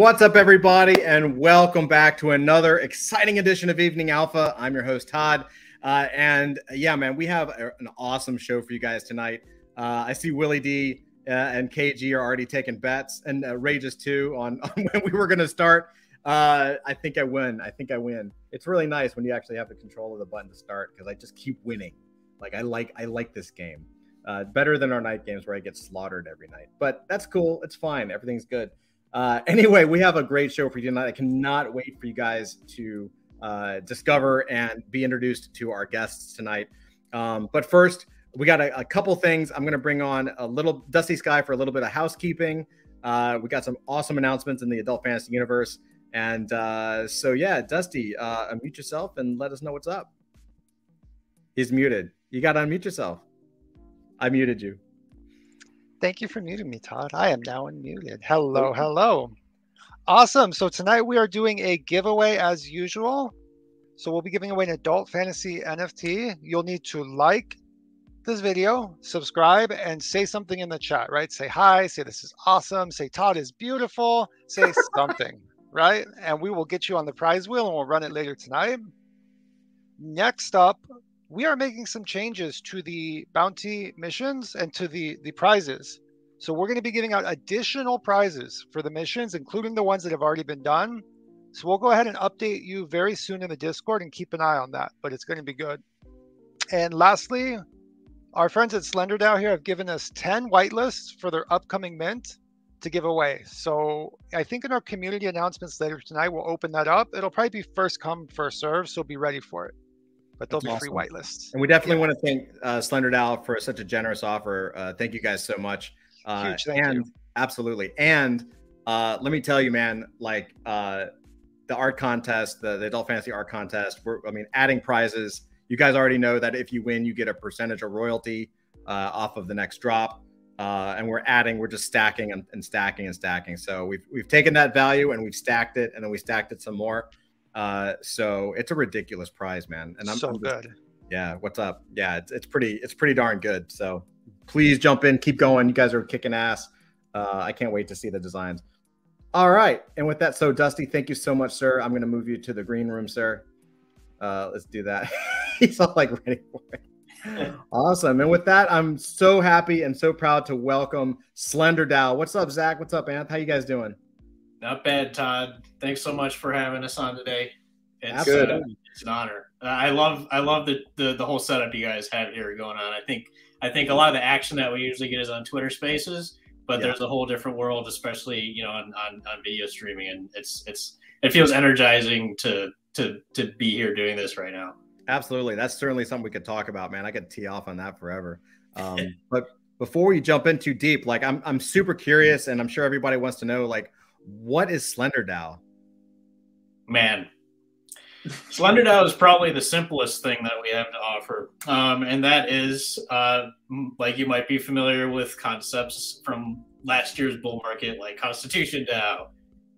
What's up, everybody, and welcome back to another exciting edition of Evening Alpha. I'm your host, Todd. Uh, and yeah, man, we have a, an awesome show for you guys tonight. Uh, I see Willie D uh, and KG are already taking bets, and uh, Rages too on, on when we were going to start. Uh, I think I win. I think I win. It's really nice when you actually have the control of the button to start because I just keep winning. Like I like I like this game. Uh, better than our night games where I get slaughtered every night. But that's cool. It's fine. Everything's good. Uh, anyway, we have a great show for you tonight. I cannot wait for you guys to uh, discover and be introduced to our guests tonight. Um, but first, we got a, a couple things. I'm going to bring on a little Dusty Sky for a little bit of housekeeping. Uh, we got some awesome announcements in the adult fantasy universe. And uh, so, yeah, Dusty, uh, unmute yourself and let us know what's up. He's muted. You got to unmute yourself. I muted you. Thank you for muting me, Todd. I am now unmuted. Hello, hello. Awesome. So tonight we are doing a giveaway as usual. So we'll be giving away an adult fantasy NFT. You'll need to like this video, subscribe, and say something in the chat, right? Say hi, say this is awesome, say Todd is beautiful, say something, right? And we will get you on the prize wheel and we'll run it later tonight. Next up, we are making some changes to the bounty missions and to the the prizes. So we're going to be giving out additional prizes for the missions, including the ones that have already been done. So we'll go ahead and update you very soon in the Discord and keep an eye on that. But it's going to be good. And lastly, our friends at SlenderDAO here have given us 10 whitelists for their upcoming mint to give away. So I think in our community announcements later tonight, we'll open that up. It'll probably be first come, first serve. So be ready for it but they'll That's be awesome. free whitelists. And we definitely yeah. want to thank uh, SlenderDAO for such a generous offer. Uh, thank you guys so much. Uh, Huge, thank and you. absolutely. And uh, let me tell you, man, like uh, the art contest, the, the adult fantasy art contest. We're, I mean, adding prizes. You guys already know that if you win, you get a percentage of royalty uh, off of the next drop. Uh, and we're adding, we're just stacking and, and, stacking and stacking. So we've we've taken that value and we've stacked it, and then we stacked it some more. Uh, so it's a ridiculous prize, man. And I'm so I'm just, good. Yeah, what's up? Yeah, it's, it's pretty it's pretty darn good. So please jump in, keep going. You guys are kicking ass. Uh, I can't wait to see the designs. All right, and with that, so Dusty, thank you so much, sir. I'm going to move you to the green room, sir. Uh, let's do that. He's all like ready for it. awesome. And with that, I'm so happy and so proud to welcome SlenderDAO. What's up, Zach? What's up, Anth? How you guys doing? Not bad, Todd. Thanks so much for having us on today. It's, Good. Uh, it's an honor. Uh, I love I love the, the the whole setup you guys have here going on. I think I think a lot of the action that we usually get is on Twitter Spaces, but yeah. there's a whole different world, especially you know on, on, on video streaming, and it's it's it feels energizing to to to be here doing this right now. Absolutely, that's certainly something we could talk about, man. I could tee off on that forever. Um, but before we jump in too deep, like I'm I'm super curious, and I'm sure everybody wants to know, like what is Slender SlenderDAO? Man, Slender SlenderDAO is probably the simplest thing that we have to offer, um, and that is uh, like you might be familiar with concepts from last year's bull market, like Constitution DAO,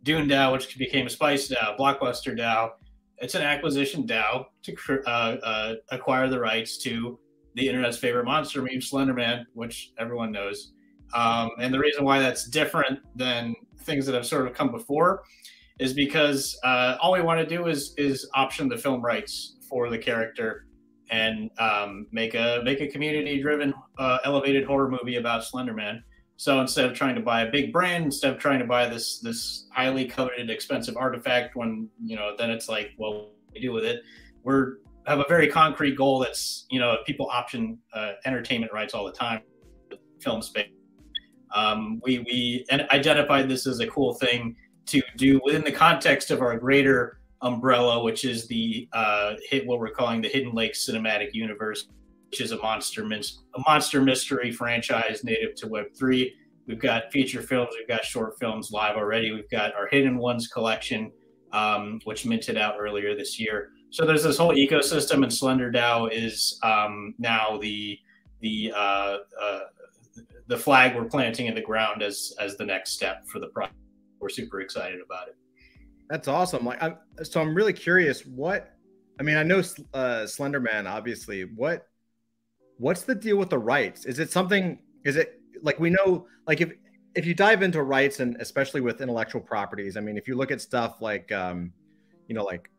Dune DAO, which became Spice DAO, Blockbuster DAO. It's an acquisition DAO to uh, uh, acquire the rights to the internet's favorite monster meme, Slenderman, which everyone knows. Um, and the reason why that's different than things that have sort of come before is because uh, all we want to do is is option the film rights for the character and um, make a make a community driven uh, elevated horror movie about Slenderman. So instead of trying to buy a big brand, instead of trying to buy this this highly coveted expensive artifact, when you know then it's like, well, what do we do with it? We're have a very concrete goal that's you know people option uh, entertainment rights all the time, film space um, we we identified this as a cool thing to do within the context of our greater umbrella, which is the uh, hit what we're calling the Hidden Lake Cinematic Universe, which is a monster a monster mystery franchise native to Web three. We've got feature films, we've got short films live already. We've got our Hidden Ones collection, um, which minted out earlier this year. So there's this whole ecosystem, and Slender SlenderDAO is um, now the the uh, uh, the flag we're planting in the ground as as the next step for the project. We're super excited about it. That's awesome. Like, I'm, so I'm really curious. What I mean, I know uh, Slenderman, obviously. What what's the deal with the rights? Is it something? Is it like we know? Like if if you dive into rights and especially with intellectual properties, I mean, if you look at stuff like, um, you know, like,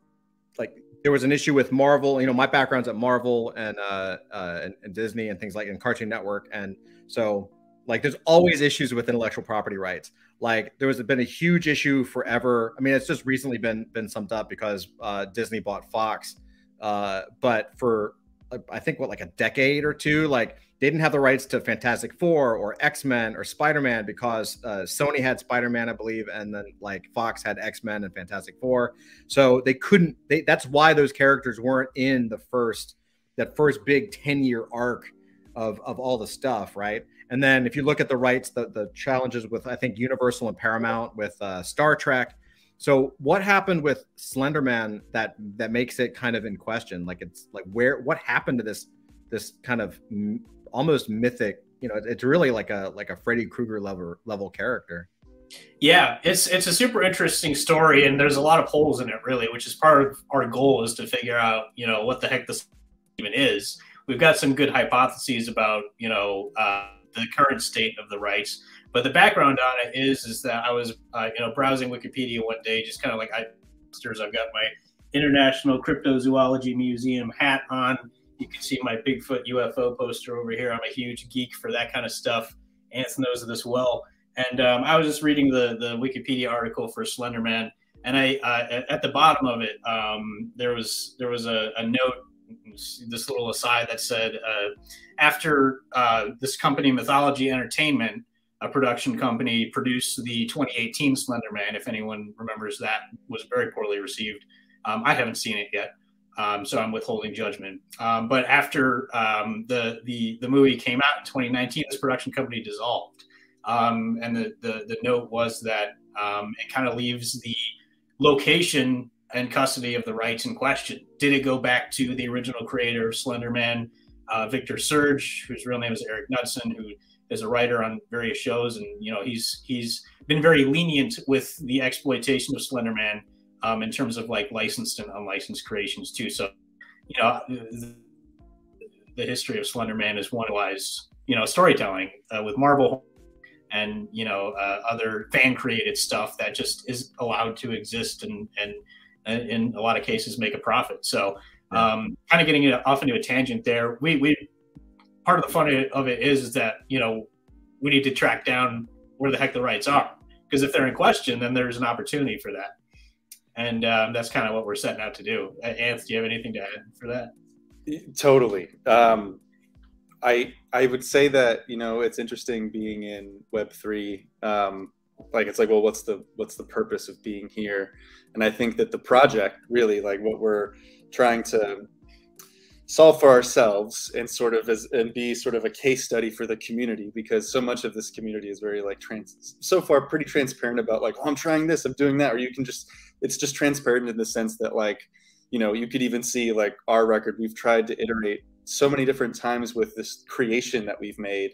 like there was an issue with Marvel. You know, my background's at Marvel and uh, uh and, and Disney and things like in Cartoon Network, and so like there's always issues with intellectual property rights. Like there was been a huge issue forever. I mean, it's just recently been been summed up because uh, Disney bought Fox. Uh, but for I think what like a decade or two, like they didn't have the rights to Fantastic Four or X Men or Spider Man because uh, Sony had Spider Man, I believe, and then like Fox had X Men and Fantastic Four. So they couldn't. They, that's why those characters weren't in the first that first big ten year arc of of all the stuff, right? And then if you look at the rights, the the challenges with I think Universal and Paramount with uh, Star Trek. So what happened with Slenderman that that makes it kind of in question? Like it's like where what happened to this this kind of m- almost mythic? You know, it's really like a like a Freddy Krueger level level character. Yeah, it's it's a super interesting story, and there's a lot of holes in it, really, which is part of our goal is to figure out, you know, what the heck this even is. We've got some good hypotheses about, you know, uh, the current state of the rights. But the background on it is is that I was uh, you know browsing Wikipedia one day, just kind of like I I've got my International Cryptozoology Museum hat on. You can see my Bigfoot UFO poster over here. I'm a huge geek for that kind of stuff. Anthony knows this well. And um, I was just reading the the Wikipedia article for Slenderman, and I uh, at the bottom of it um, there was there was a, a note this little aside that said uh, after uh, this company mythology entertainment a production company produced the 2018 slender man if anyone remembers that was very poorly received. Um, i haven't seen it yet um, so i'm withholding judgment. Um, but after um, the, the the movie came out in 2019 this production company dissolved. Um, and the, the, the note was that um, it kind of leaves the location and custody of the rights in question. Did it go back to the original creator of Slenderman, uh, Victor Surge, whose real name is Eric Knudsen, who is a writer on various shows, and you know he's he's been very lenient with the exploitation of Slenderman um, in terms of like licensed and unlicensed creations too. So, you know, the, the history of Slenderman is one wise, you know, storytelling uh, with Marvel and you know uh, other fan created stuff that just is allowed to exist and and in a lot of cases make a profit. So, um, kind of getting off into a tangent there. We we part of the fun of it is, is that you know we need to track down where the heck the rights are because if they're in question, then there's an opportunity for that, and um, that's kind of what we're setting out to do. Anth, do you have anything to add for that? Totally. Um, I I would say that you know it's interesting being in Web three. Um, like it's like well what's the what's the purpose of being here and i think that the project really like what we're trying to solve for ourselves and sort of as and be sort of a case study for the community because so much of this community is very like trans so far pretty transparent about like oh i'm trying this i'm doing that or you can just it's just transparent in the sense that like you know you could even see like our record. We've tried to iterate so many different times with this creation that we've made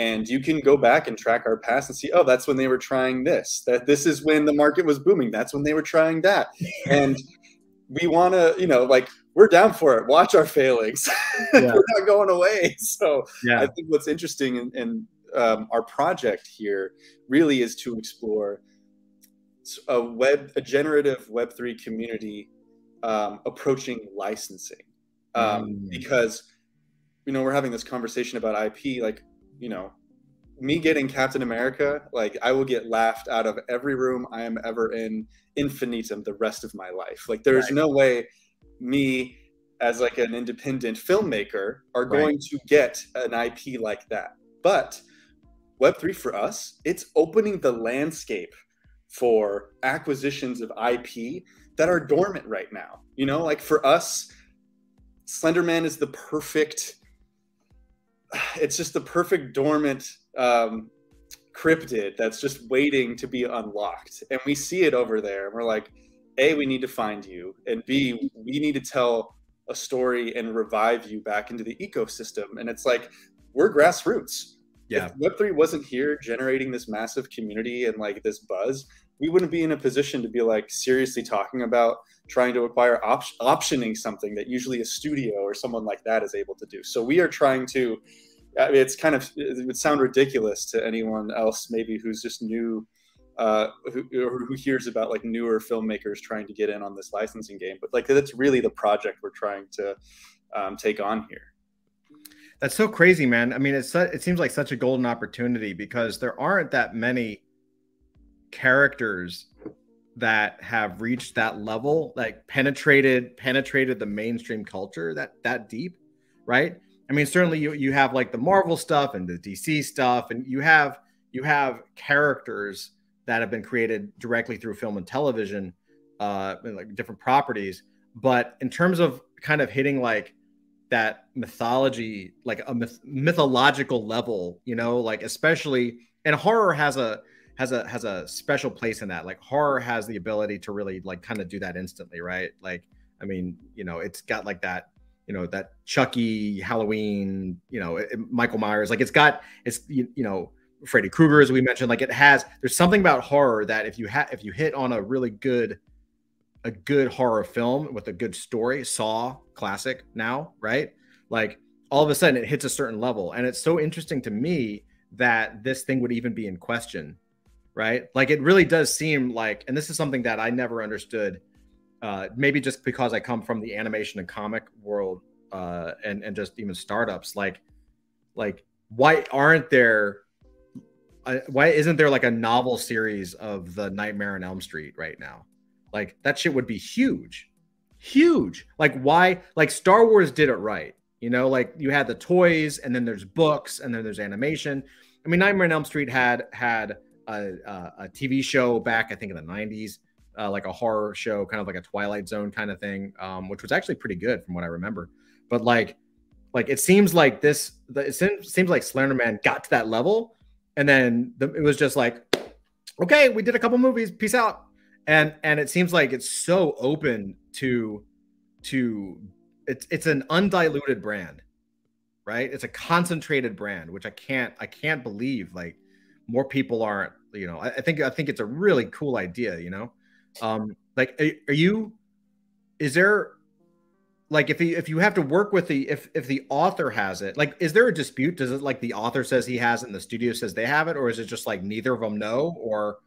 and you can go back and track our past and see oh that's when they were trying this. That this is when the market was booming. That's when they were trying that. And we want to you know like we're down for it. Watch our failings. Yeah. we're not going away. So yeah. i think what's interesting in, in um, our project here really is to explore a web a generative web3 community um, approaching licensing. Um, mm. because you know we're having this conversation about ip like you know, me getting Captain America, like I will get laughed out of every room I am ever in infinitum the rest of my life. Like there's right. no way me as like an independent filmmaker are right. going to get an IP like that. But Web3 for us, it's opening the landscape for acquisitions of IP that are dormant right now. You know, like for us, Slenderman is the perfect it's just the perfect dormant um, cryptid that's just waiting to be unlocked. And we see it over there. And we're like, A, we need to find you. And B, we need to tell a story and revive you back into the ecosystem. And it's like, we're grassroots. Yeah. If Web3 wasn't here generating this massive community and like this buzz, we wouldn't be in a position to be like seriously talking about trying to acquire op- optioning something that usually a studio or someone like that is able to do. So we are trying to I mean, it's kind of it would sound ridiculous to anyone else maybe who's just new uh, who, who hears about like newer filmmakers trying to get in on this licensing game but like that's really the project we're trying to um, take on here that's so crazy man i mean it's it seems like such a golden opportunity because there aren't that many characters that have reached that level like penetrated penetrated the mainstream culture that that deep right? I mean certainly you you have like the marvel stuff and the dc stuff and you have you have characters that have been created directly through film and television uh and like different properties. But in terms of kind of hitting like that mythology like a myth- mythological level you know like especially and horror has a has a has a special place in that. Like horror has the ability to really like kind of do that instantly, right? Like I mean, you know, it's got like that, you know, that Chucky, Halloween, you know, it, Michael Myers, like it's got it's you, you know, Freddy Krueger as we mentioned, like it has there's something about horror that if you have if you hit on a really good a good horror film with a good story, Saw classic now, right? Like all of a sudden it hits a certain level and it's so interesting to me that this thing would even be in question right? Like it really does seem like, and this is something that I never understood. Uh, maybe just because I come from the animation and comic world, uh, and and just even startups, like, like why aren't there? Uh, why isn't there like a novel series of the Nightmare on Elm Street right now? Like that shit would be huge, huge. Like why? Like Star Wars did it right. You know, like you had the toys, and then there's books, and then there's animation. I mean, Nightmare on Elm Street had had a, a, TV show back, I think in the 90s, uh, like a horror show, kind of like a Twilight Zone kind of thing, um, which was actually pretty good from what I remember. But like, like it seems like this, it seems, seems like Slenderman got to that level, and then the, it was just like, okay, we did a couple movies, peace out, and and it seems like it's so open to to it's it's an undiluted brand right it's a concentrated brand which i can't i can't believe like more people aren't you know I, I, think i think it's a really cool idea you know? Um like are, you is there like if you if you have to work with the if if the author has it like is there a dispute? Does it like the author says he has it and the studio says they have it or is it just like neither of them know or?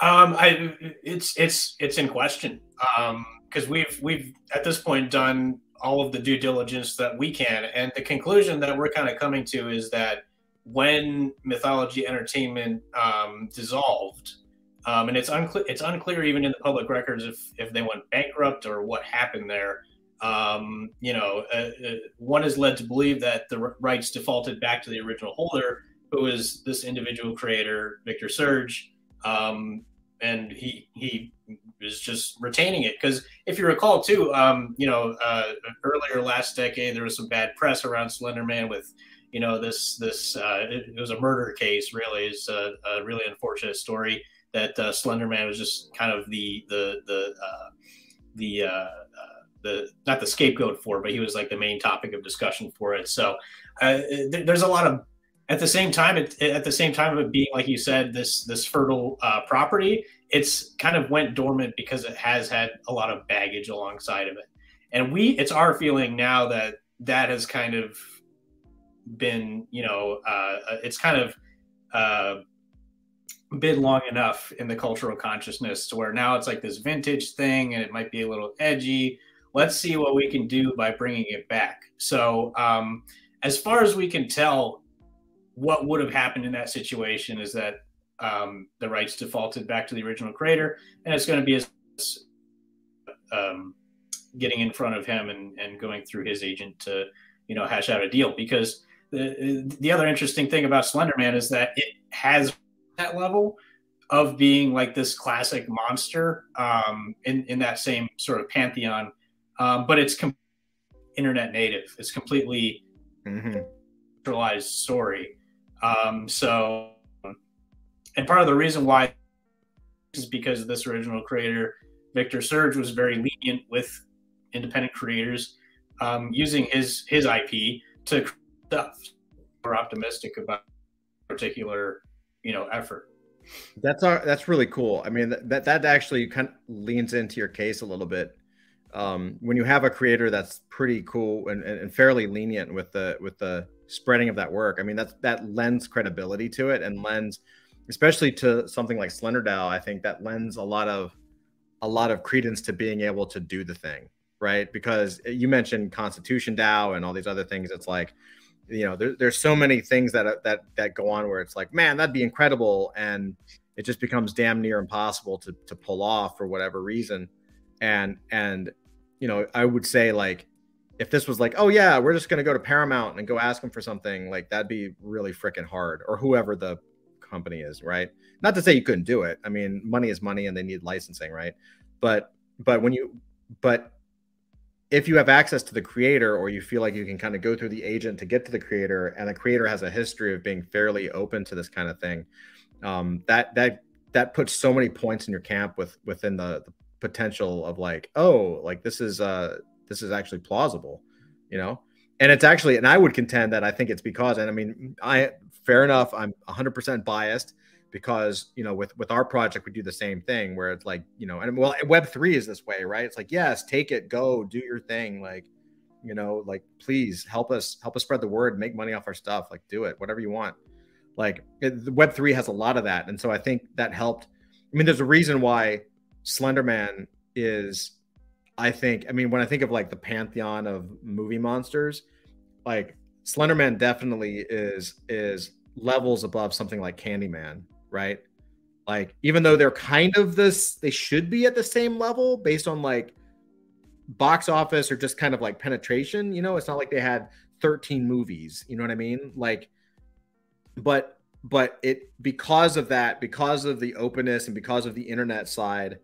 Um i it's it's it's in question. Um because we've we've at this point done all of the due diligence that we can and the conclusion that we're kind of coming to is that when Mythology Entertainment um, dissolved, um, and it's unclear. It's unclear even in the public records if if they went bankrupt or what happened there. Um, you know, uh, uh, one is led to believe that the rights defaulted back to the original holder, who is this individual creator, Victor Surge, um, and he he is just retaining it because if you recall too, um, you know, uh, earlier last decade there was some bad press around Slenderman with you know this this uh, it, it, was a murder case really is a, a really unfortunate story that uh, Slenderman was just kind of the the the uh, the uh, uh, the not the scapegoat for, but he was like the main topic of discussion for it. So uh, th- there's a lot of at the same time it, at the same time of it being like you said this this fertile uh, property, it's kind of went dormant because it has had a lot of baggage alongside of it, and we it's our feeling now that that has kind of been, you know, uh, uh, it's kind of uh, been long enough in the cultural consciousness to where now it's like this vintage thing and it might be a little edgy. Let's see what we can do by bringing it back. So, um, as far as we can tell, what would have happened in that situation is that um, the rights defaulted back to the original creator, and it's going to be as um, getting in front of him and, and going through his agent to you know hash out a deal because the the other interesting thing about Slenderman is that it has that level of being like this classic monster um, in in that same sort of pantheon, um, but it's com- internet native. It's completely mm-hmm. centralized story. Um, so, and part of the reason why is because this original creator, Victor Surge, was very lenient with independent creators um, using his his IP to stuff. We're optimistic about particular, you know, effort. That's our, that's really cool. I mean, that that actually kind of leans into your case a little bit. Um, when you have a creator that's pretty cool and, and, fairly lenient with the with the spreading of that work. I mean, that's that lends credibility to it and lends, especially to something like Slender DAO. I think that lends a lot of a lot of credence to being able to do the thing, right? Because you mentioned Constitution DAO and all these other things. It's like, you know, there, there's so many things that that that go on where it's like, man, that'd be incredible, and it just becomes damn near impossible to to pull off for whatever reason. And and you know, I would say like if this was like, oh yeah, we're just gonna go to Paramount and go ask them for something, like that'd be really freaking hard, or whoever the company is, right? Not to say you couldn't do it. I mean, money is money, and they need licensing, right? But but when you but if you have access to the creator, or you feel like you can kind of go through the agent to get to the creator, and the creator has a history of being fairly open to this kind of thing, um, that that that puts so many points in your camp with within the, the potential of like, oh, like this is uh this is actually plausible, you know? And it's actually, and I would contend that I think it's because, and I mean, I fair enough, I'm 100% biased because you know with with our project we do the same thing where it's like you know and well web 3 is this way right? It's like yes take it go do your thing like you know like please help us help us spread the word make money off our stuff like do it whatever you want. Like it, web 3 has a lot of that and so i think that helped. I mean there's a reason why slenderman is I think, I mean, when I think of like the pantheon of movie monsters, like Slenderman definitely is is levels above something like Candyman, right? Like even though they're kind of this, they should be at the same level based on like box office or just kind of like penetration. You know, it's not like they had 13 movies. You know what I mean? Like, but but it because of that, because of the openness and because of the internet side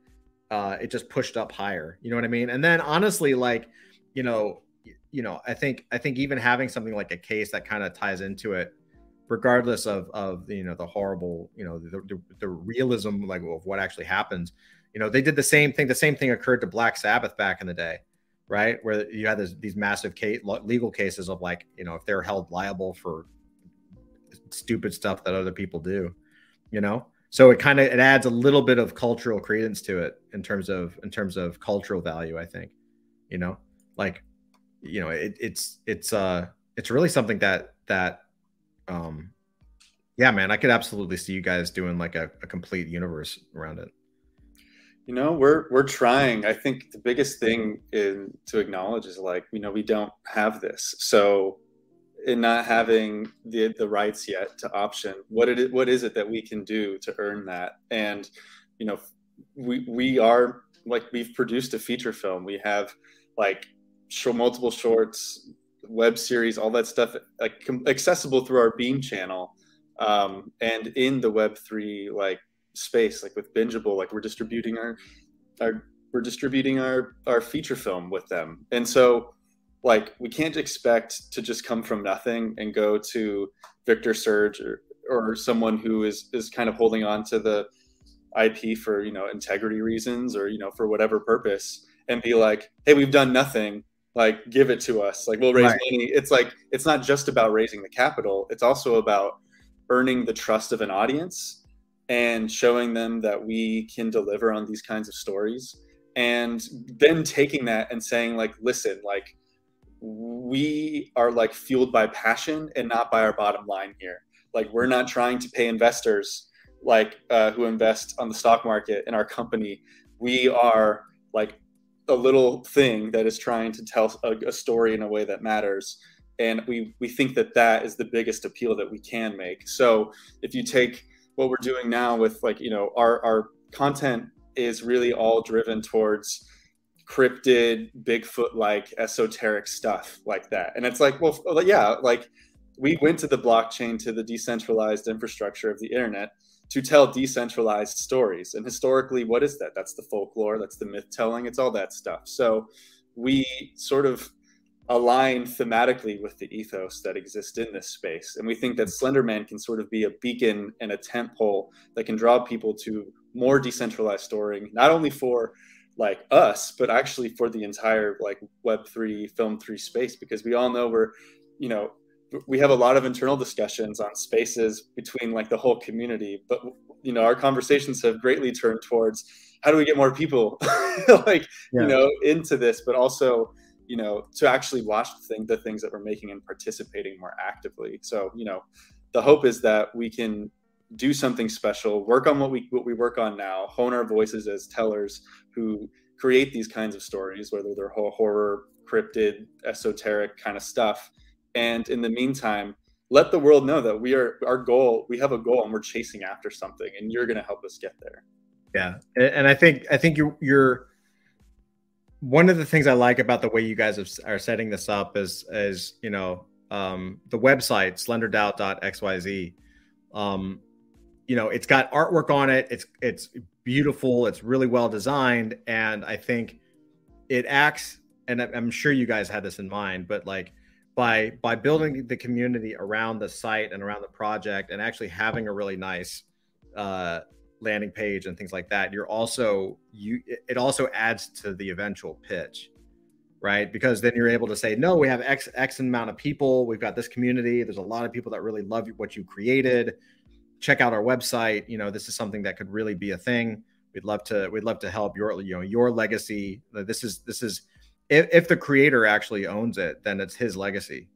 uh, it just pushed up higher. You know what I mean? And then honestly, like, you know, you know, I think I think even having something like a case that kind of ties into it, regardless of of you know the horrible, you know, the, the, the realism like of what actually happens. You know, they did the same thing. The same thing occurred to Black Sabbath back in the day, right? Where you had this, these massive case, legal cases of like, you know, if they're held liable for stupid stuff that other people do, you know so it kind of it adds a little bit of cultural credence to it in terms of in terms of cultural value i think you know like you know it, it's it's uh it's really something that that um yeah man i could absolutely see you guys doing like a, a complete universe around it. You know we're we're trying. I think the biggest thing in to acknowledge is like you know we don't have this. So in not having the the rights yet to option what it what is it that we can do to earn that? And you know we we are like we've produced a feature film. We have like multiple shorts web series all that stuff like accessible through our beam channel um, and in the web 3 like space like with bingeable like we're distributing our our we're distributing our our feature film with them and so like we can't expect to just come from nothing and go to Victor Surge or, or someone who is is kind of holding on to the IP for you know integrity reasons or you know for whatever purpose and be like, hey, we've done nothing. Like, give it to us. Like, we'll raise right. money. It's like it's not just about raising the capital. It's also about earning the trust of an audience and showing them that we can deliver on these kinds of stories and then taking that and saying like listen like we are like fueled by passion and not by our bottom line here. Like we're not trying to pay investors like uh, who invest on the stock market in our company. We are like a little thing that is trying to tell a, a story in a way that matters. And we we think that that is the biggest appeal that we can make. So if you take what we're doing now with like you know our our content is really all driven towards cryptid, Bigfoot like esoteric stuff like that. And it's like, well, yeah, like we went to the blockchain, to the decentralized infrastructure of the internet to tell decentralized stories. And historically, what is that? That's the folklore, that's the myth telling, it's all that stuff. So we sort of align thematically with the ethos that exists in this space. And we think that Slenderman can sort of be a beacon and a tent pole that can draw people to more decentralized storing, not only for like us, but actually for the entire like Web three, Film three space, because we all know we're, you know, we have a lot of internal discussions on spaces between like the whole community, but you know, our conversations have greatly turned towards how do we get more people like yeah. you know into this, but also you know, to actually watch the, thing, the things that we're making and participating more actively. So, you know, the hope is that we can do something special, work on what we what we work on now, hone our voices as tellers who create these kinds of stories, whether they're horror, cryptid, esoteric kind of stuff. And in the meantime, let the world know that we are our goal, we have a goal and we're chasing after something and you're going to help us get there. Yeah. And I think I think you you're one of the things I like about the way you guys are setting this up is is, you know, um, the website slenderdao.xyz um, you know it's got artwork on it it's it's beautiful it's really well designed and i think it acts and i'm sure you guys had this in mind but like by by building the community around the site and around the project and actually having a really nice uh, landing page and things like that you're also you it also adds to the eventual pitch right because then you're able to say no we have x x amount of people we've got this community there's a lot of people that really love what you created check out our website. You know, this is something that could really be a thing. We'd love to we'd love to help your you know your legacy. This is this is if, if the creator actually owns it, then it's his legacy,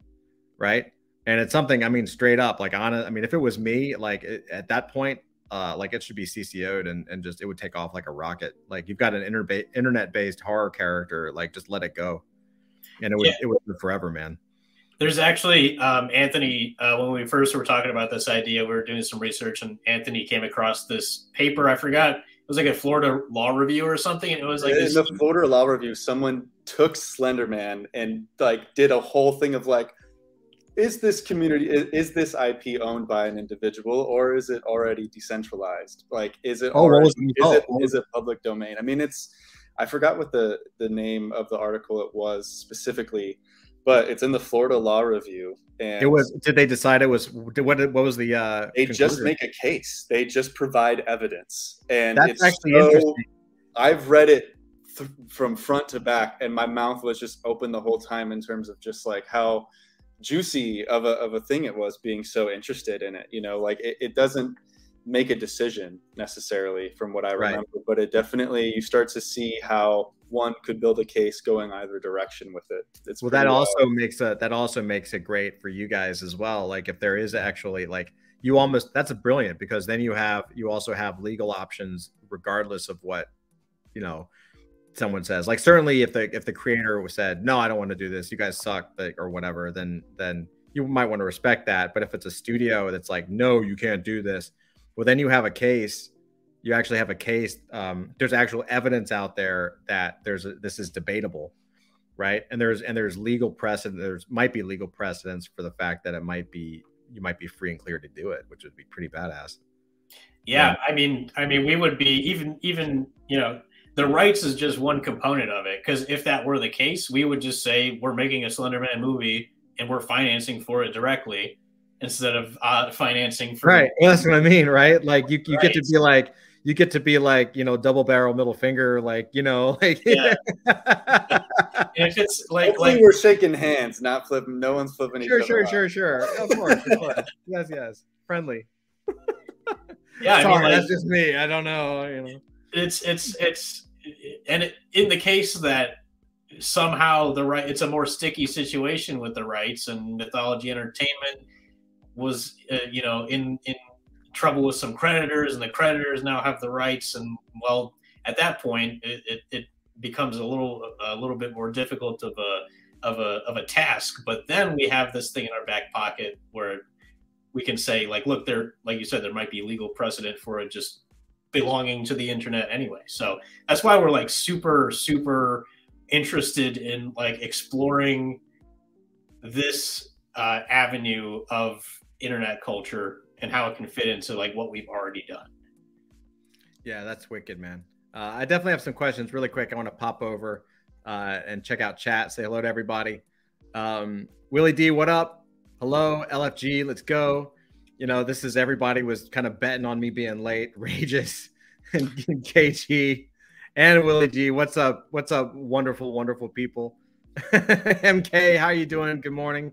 right? And it's something I mean straight up like on I mean if it was me like it, at that point uh, like it should be CC0'd and, and just it would take off like a rocket. Like you've got an inter- internet based horror character, like just let it go, and it would yeah. it would live forever, man. There's actually um, Anthony. Uh, when we first were talking about this idea, we were doing some research, and Anthony came across this paper. I forgot was like a Florida Law Review or something. And it was like in this... the Florida Law Review, someone took Slenderman and like did a whole thing of like, is this community is, is this IP owned by an individual or is it already decentralized? Like, is it oh, already, is, it, is it public domain? I mean, it's I forgot what the the name of the article it was specifically but it's in the Florida Law Review. And it was. Did they decide it was? What? What was the? Uh, they conclusion? just make a case. They just provide evidence, and that's actually so, interesting. I've read it th- from front to back, and my mouth was just open the whole time in terms of just like how juicy of a of a thing it was being so interested in it. You know, like it, it doesn't make a decision necessarily from what I remember, right. but it definitely you start to see how one could build a case going either direction with it. It's well, that also makes a that also makes it great for you guys as well. Like if there is actually like you almost that's a brilliant because then you have you also have legal options regardless of what you know someone says. Like certainly if the if the creator said no, I don't want to do this, you guys suck, or whatever, then then you might want to respect that. But if it's a studio that's like no, you can't do this, well then you have a case you actually have a case. Um, there's actual evidence out there that there's a, this is debatable, right? And there's and there's legal precedent. There's might be legal precedence for the fact that it might be you might be free and clear to do it, which would be pretty badass. Yeah, yeah. I mean, I mean, we would be even even you know the rights is just one component of it because if that were the case, we would just say we're making a Slenderman movie and we're financing for it directly instead of uh, financing for right. Well, that's what I mean, right? Like you, you right. get to be like you get to be like you know double barrel middle finger like you know like yeah. if it's like Hopefully like we're shaking hands not flipping no one's flipping sure sure sure sure of course, of course. yes yes friendly yeah Sorry, I mean, like, that's just me i don't know you know it's it's it's and it, in the case that somehow the right it's a more sticky situation with the rights and mythology entertainment was uh, you know in in trouble with some creditors, and the creditors now have the rights. And well, at that point, it, it, it becomes a little a little bit more difficult of a of a of a task. But then we have this thing in our back pocket where we can say, like, look, there, like you said, there might be legal precedent for it just belonging to the internet anyway. So that's why we're like super super interested in like exploring this uh, avenue of internet culture and how it can fit into like what we've already done. Yeah, that's wicked, man. Uh, I definitely have some questions really quick. I want to pop over uh, and check out chat. Say hello to everybody. Um, Willie D, what up? Hello, LFG. Let's go. You know, this is everybody was kind of betting on me being late. Regis and KG and Willie D. What's up? What's up? Wonderful, wonderful people. MK, how you doing? Good morning.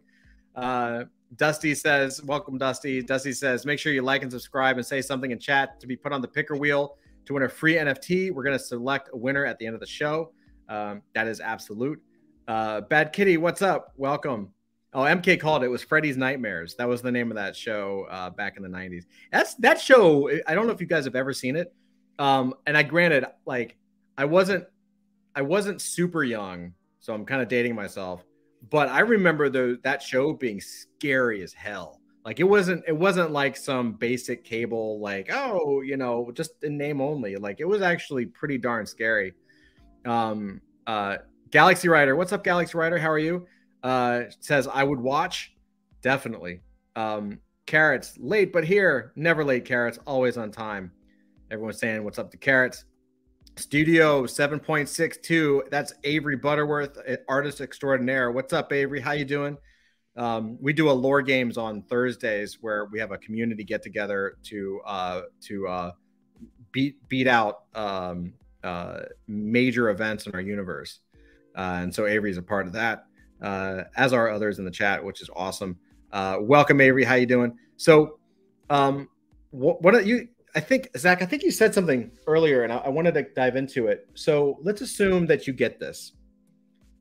Uh, Dusty says, Welcome, Dusty. Dusty says, Make sure you like and subscribe and say something in chat to be put on the picker wheel to win a free NFT. We're going to select a winner at the end of the show. Um, that is absolute. Uh, Bad Kitty, what's up? Welcome. Oh, MK called it. it was Freddy's Nightmares. That was the name of that show uh, back in the '90s. That's that show. I don't know if you guys have ever seen it. Um, and I granted, like, I wasn't, I wasn't super young, so I'm kind of dating myself. But I remember the that show being scary as hell. Like it wasn't, it wasn't like some basic cable, like oh, you know, just in name only. Like it was actually pretty darn scary. Um, uh, Galaxy Rider, what's up, Galaxy Rider? How are you? Uh, says I would watch, definitely. Um, carrots late but here, never late. Carrots always on time. Everyone's saying what's up to carrots. Studio 7.62. That's Avery Butterworth, artist extraordinaire. What's up, Avery? How you doing? Um, we do a lore games on Thursdays where we have a community get together to uh, to uh, beat beat out um, uh, major events in our universe, uh, and so Avery is a part of that, uh, as are others in the chat, which is awesome. Uh, welcome, Avery. How you doing? So, um, what, what you I think Zach, I think you said something earlier, and I, I, wanted to dive into it. So let's assume that you get this,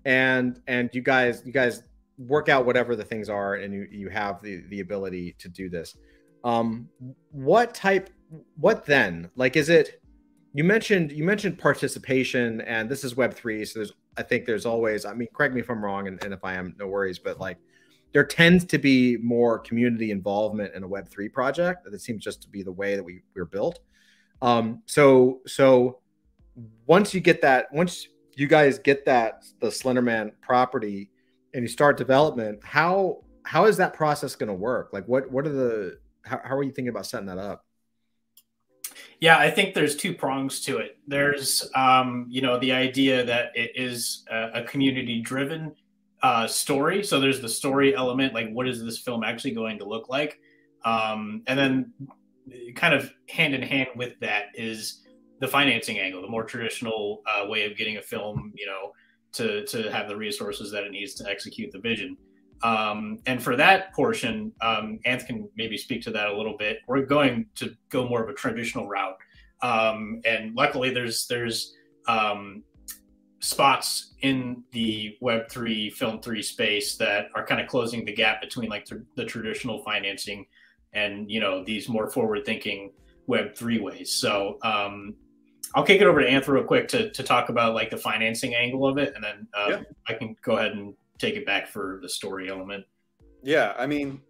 and and you guys you guys work out whatever the things are, and you you have the the ability to do this. Um, what type? What then? Like, is it? You mentioned you mentioned participation, and this is Web three, so there's I think there's always. I mean, correct me if I'm wrong, and, and if I am, no worries. But like, there tends to be more community involvement in a Web3 project. That seems just to be the way that we, we're built. Um, so, so once you get that, once you guys get that, the Slenderman property and you start development, how, how is that process going to work? Like what, what are the, how, how are you thinking about setting that up? Yeah, I think there's two prongs to it. There's, um, you know, the idea that it is a, a community driven uh, story. So there's the story element, like what is this film actually going to look like? Um, and then kind of hand in hand with that is the financing angle, the more traditional uh, way of getting a film, you know, to to have the resources that it needs to execute the vision. Um, and for that portion, um, Anth can maybe speak to that a little bit. We're going to go more of a traditional route, um, and luckily there's there's um, spots in the web3 film 3 space that are kind of closing the gap between like th- the traditional financing and you know these more forward thinking web 3 ways. So um, i'll kick it over to anth real quick to, to talk about like the financing angle of it and then um, yeah. i can go ahead and take it back for the story element. Yeah i mean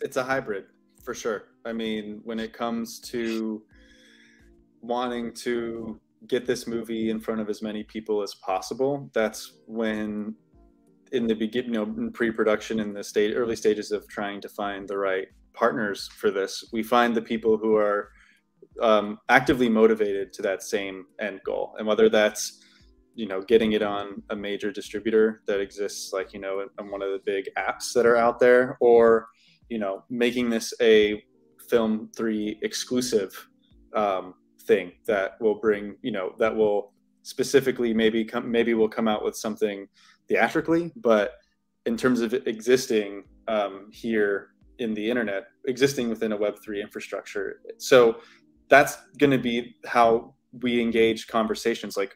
it's a hybrid for sure. I mean when it comes to wanting to get this movie in front of as many people as possible. That's when, in the beginning, you know, pre-production, in the state early stages of trying to find the right partners for this, we find the people who are um, actively motivated to that same end goal, and whether that's you know getting it on a major distributor that exists like you know on one of the big apps that are out there or you know making this a film 3 exclusive um, thing that will bring you know that will specifically maybe come maybe we'll come out with something theatrically but in terms of existing um, here in the internet existing within a web3 infrastructure. So that's going to be how we engage conversations like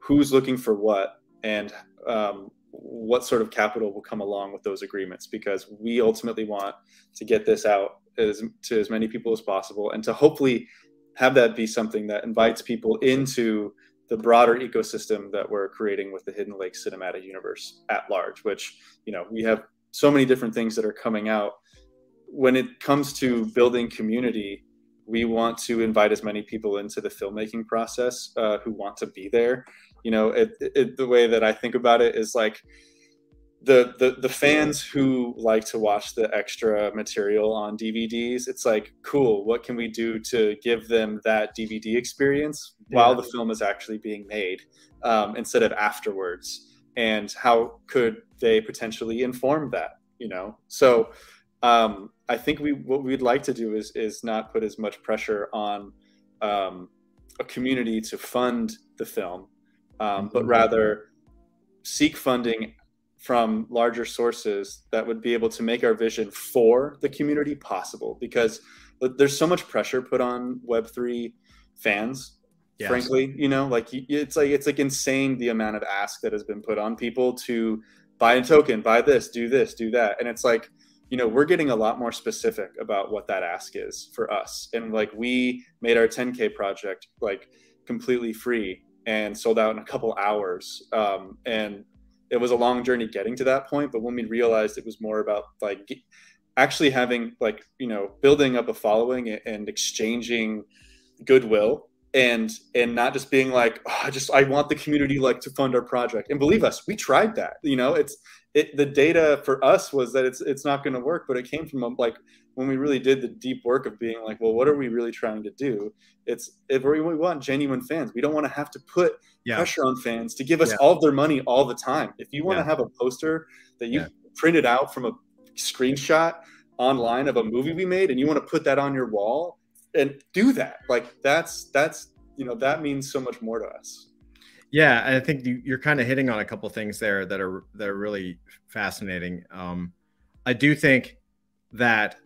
who's looking for what and um, what sort of capital will come along with those agreements because we ultimately want to get this out as, to as many people as possible and to hopefully have that be something that invites people into the broader ecosystem that we're creating with the Hidden Lake cinematic universe at large, which, you know, we have so many different things that are coming out. When it comes to building community, we want to invite as many people into the filmmaking process uh, who want to be there. You know, it, it, the way that I think about it is like, the, the the fans who like to watch the extra material on DVDs, it's like cool. What can we do to give them that DVD experience yeah. while the film is actually being made, um, instead of afterwards? And how could they potentially inform that? You know, so um, I think we what we'd like to do is is not put as much pressure on um, a community to fund the film, um, but mm-hmm. rather seek funding from larger sources that would be able to make our vision for the community possible because there's so much pressure put on web3 fans Yes. Frankly, you know, like it's like it's like insane the amount of ask that has been put on people to buy a token, buy this, do this, do that, and it's like you know we're getting a lot more specific about what that ask is for us. And like we made our 10k project like completely free and sold out in a couple hours. Um, and it was a long journey getting to that point but when we realized it was more about like actually having like you know building up a following and exchanging goodwill and and not just being like oh, i just i want the community like to fund our project. And believe us we tried that you know? It's it the data for us was that it's it's not going to work but it came from um, like when we really did the deep work of being like well what are we really trying to do? It's if we, we want genuine fans we don't want to have to put yeah. pressure on fans to give us yeah. all of their money all the time. If you want to have a poster that you printed out from a screenshot online of a movie we made and you want to put that on your wall and do that like that's that's you know that means so much more to us. Yeah i think you, are kind of hitting on a couple things there that are that are really fascinating. Um i do think that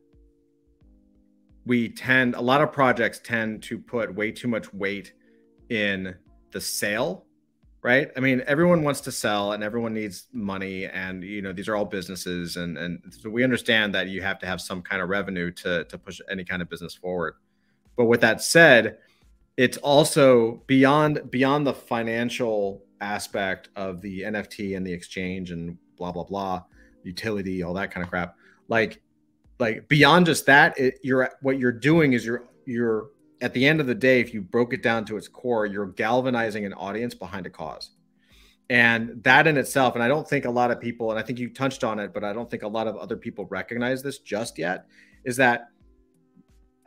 we tend a lot of projects tend to put way too much weight in the sale right i mean everyone wants to sell and everyone needs money and you know these are all businesses and and so we understand that you have to have some kind of revenue to to push any kind of business forward but with that said, it's also beyond beyond the financial aspect of the NFT and the exchange and blah blah blah, utility, all that kind of crap. Like like beyond just that, it, you're what you're doing is you're you're at the end of the day, if you broke it down to its core, you're galvanizing an audience behind a cause. And that in itself, and I don't think a lot of people, and I think you touched on it, but I don't think a lot of other people recognize this just yet, is that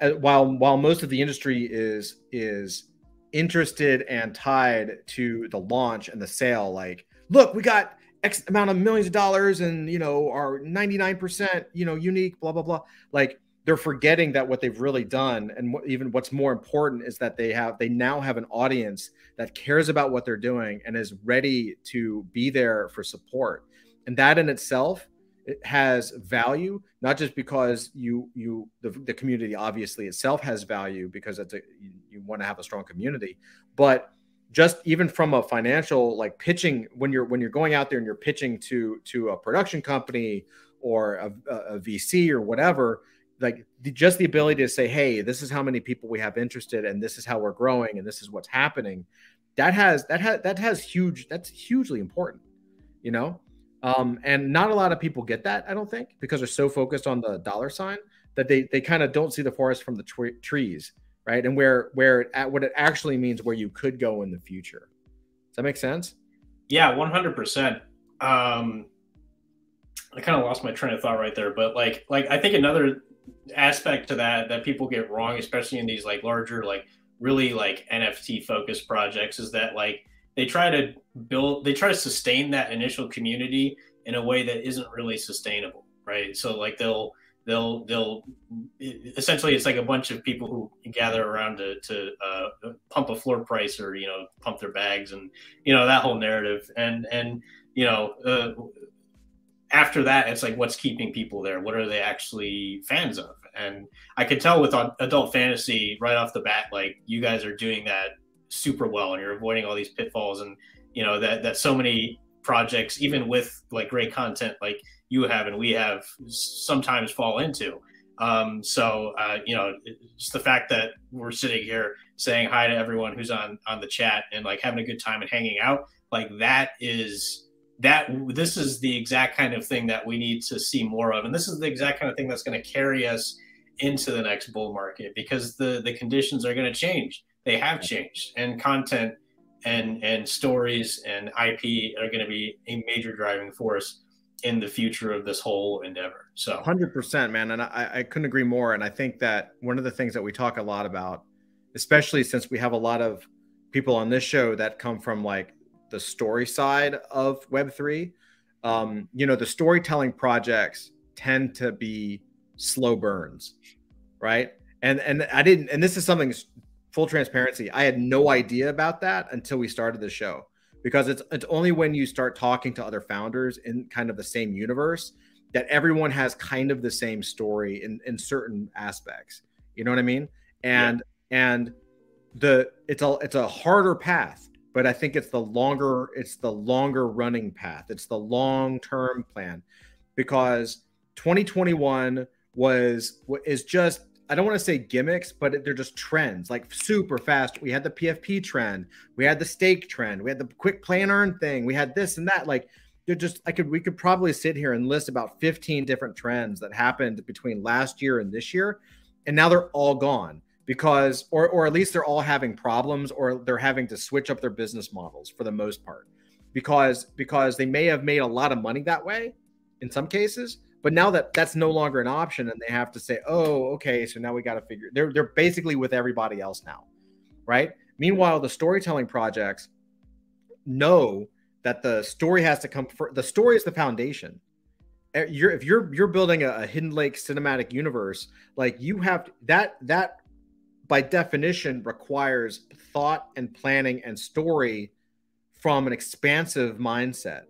uh, while while most of the industry is is interested and tied to the launch and the sale like look we got x amount of millions of dollars and you know are 99% you know unique blah blah blah like they're forgetting that what they've really done and even what's more important is that they have they now have an audience that cares about what they're doing and is ready to be there for support. And that in itself it has value not just because you you the, the community obviously itself has value because it's a you, you want to have a strong community but just even from a financial like pitching when you're when you're going out there and you're pitching to to a production company or a, a vc or whatever like the, just the ability to say hey this is how many people we have interested and this is how we're growing and this is what's happening that has that has that has huge that's hugely important you know um, and not a lot of people get that, I don't think, because they're so focused on the dollar sign that they they kind of don't see the forest from the trees, right? And where where it, what it actually means, where you could go in the future. Does that make sense? Yeah, one hundred percent. Um, I kind of lost my train of thought right there, but like like I think another aspect to that that people get wrong, especially in these like larger like really like NFT focused projects, is that like they try to build they try to sustain that initial community in a way that isn't really sustainable right? So like they'll they'll they'll essentially it's like a bunch of people who gather around to to uh, pump a floor price or you know pump their bags and you know that whole narrative. And and you know uh, after that it's like what's keeping people there? What are they actually fans of? And i could tell with adult fantasy right off the bat like you guys are doing that super well and you're avoiding all these pitfalls and you know that that so many projects even with like great content like you have and we have sometimes fall into. Um, so uh, you know just the fact that we're sitting here saying hi to everyone who's on on the chat and like having a good time and hanging out like that is that this is the exact kind of thing that we need to see more of. And this is the exact kind of thing that's going to carry us into the next bull market because the the conditions are going to change. They have changed. And content and and stories and ip are going to be a major driving force in the future of this whole endeavor. So 100% man. And I, I couldn't agree more. And i think that one of the things that we talk a lot about especially since we have a lot of people on this show that come from like the story side of web3 um, you know the storytelling projects tend to be slow burns right and and i didn't and this is something full transparency, I had no idea about that until we started the show because it's it's only when you start talking to other founders in kind of the same universe that everyone has kind of the same story in in certain aspects. You know what I mean? And yeah. and the it's a it's a harder path, but I think it's the longer it's the longer running path. It's the long term plan because 2021 was is just I don't want to say gimmicks, but they're just trends, like super fast. We had the PFP trend, we had the stake trend, we had the quick play and earn thing, we had this and that. Like they're just I could we could probably sit here and list about 15 different trends that happened between last year and this year, and now they're all gone because or or at least they're all having problems or they're having to switch up their business models for the most part because because they may have made a lot of money that way in some cases but now that that's no longer an option and they have to say oh okay so now we got to figure they're they're basically with everybody else now right? Meanwhile the storytelling projects know that the story has to come for the story is the foundation. Eh, you're if you're you're building a, a hidden lake cinematic universe like you have that that by definition requires thought and planning and story from an expansive mindset.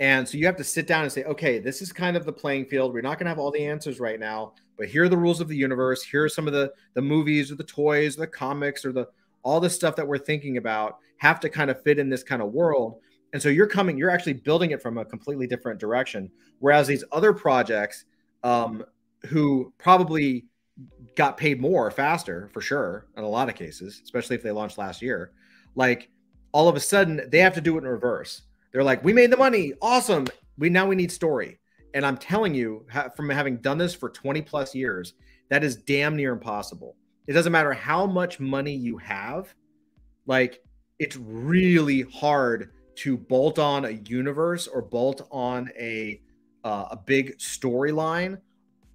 And so you have to sit down and say, okay, this is kind of the playing field. We're not going to have all the answers right now, but here are the rules of the universe. Here are some of the the movies or the toys, or the comics, or the all the stuff that we're thinking about have to kind of fit in this kind of world. And so you're coming, you're actually building it from a completely different direction. Whereas these other projects, um, who probably got paid more faster for sure in a lot of cases, especially if they launched last year. Like all of a sudden they have to do it in reverse. They're like, we made the money, awesome. We now we need story. And I'm telling you, from having done this for 20 plus years, that is damn near impossible. It doesn't matter how much money you have, like it's really hard to bolt on a universe or bolt on a uh, a big storyline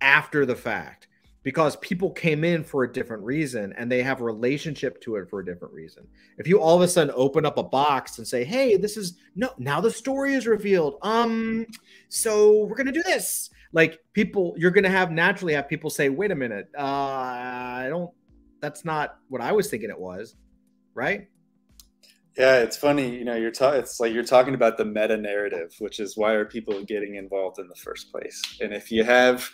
after the fact because people came in for a different reason and they have a relationship to it for a different reason. If you all of a sudden open up a box and say, "Hey, this is no, now the story is revealed. Um, so we're going to do this." Like people you're going to have naturally have people say, "Wait a minute. Uh, I don't that's not what I was thinking it was." Right? Yeah, it's funny, you know, you're ta- it's like you're talking about the meta narrative, which is why are people getting involved in the first place? And if you have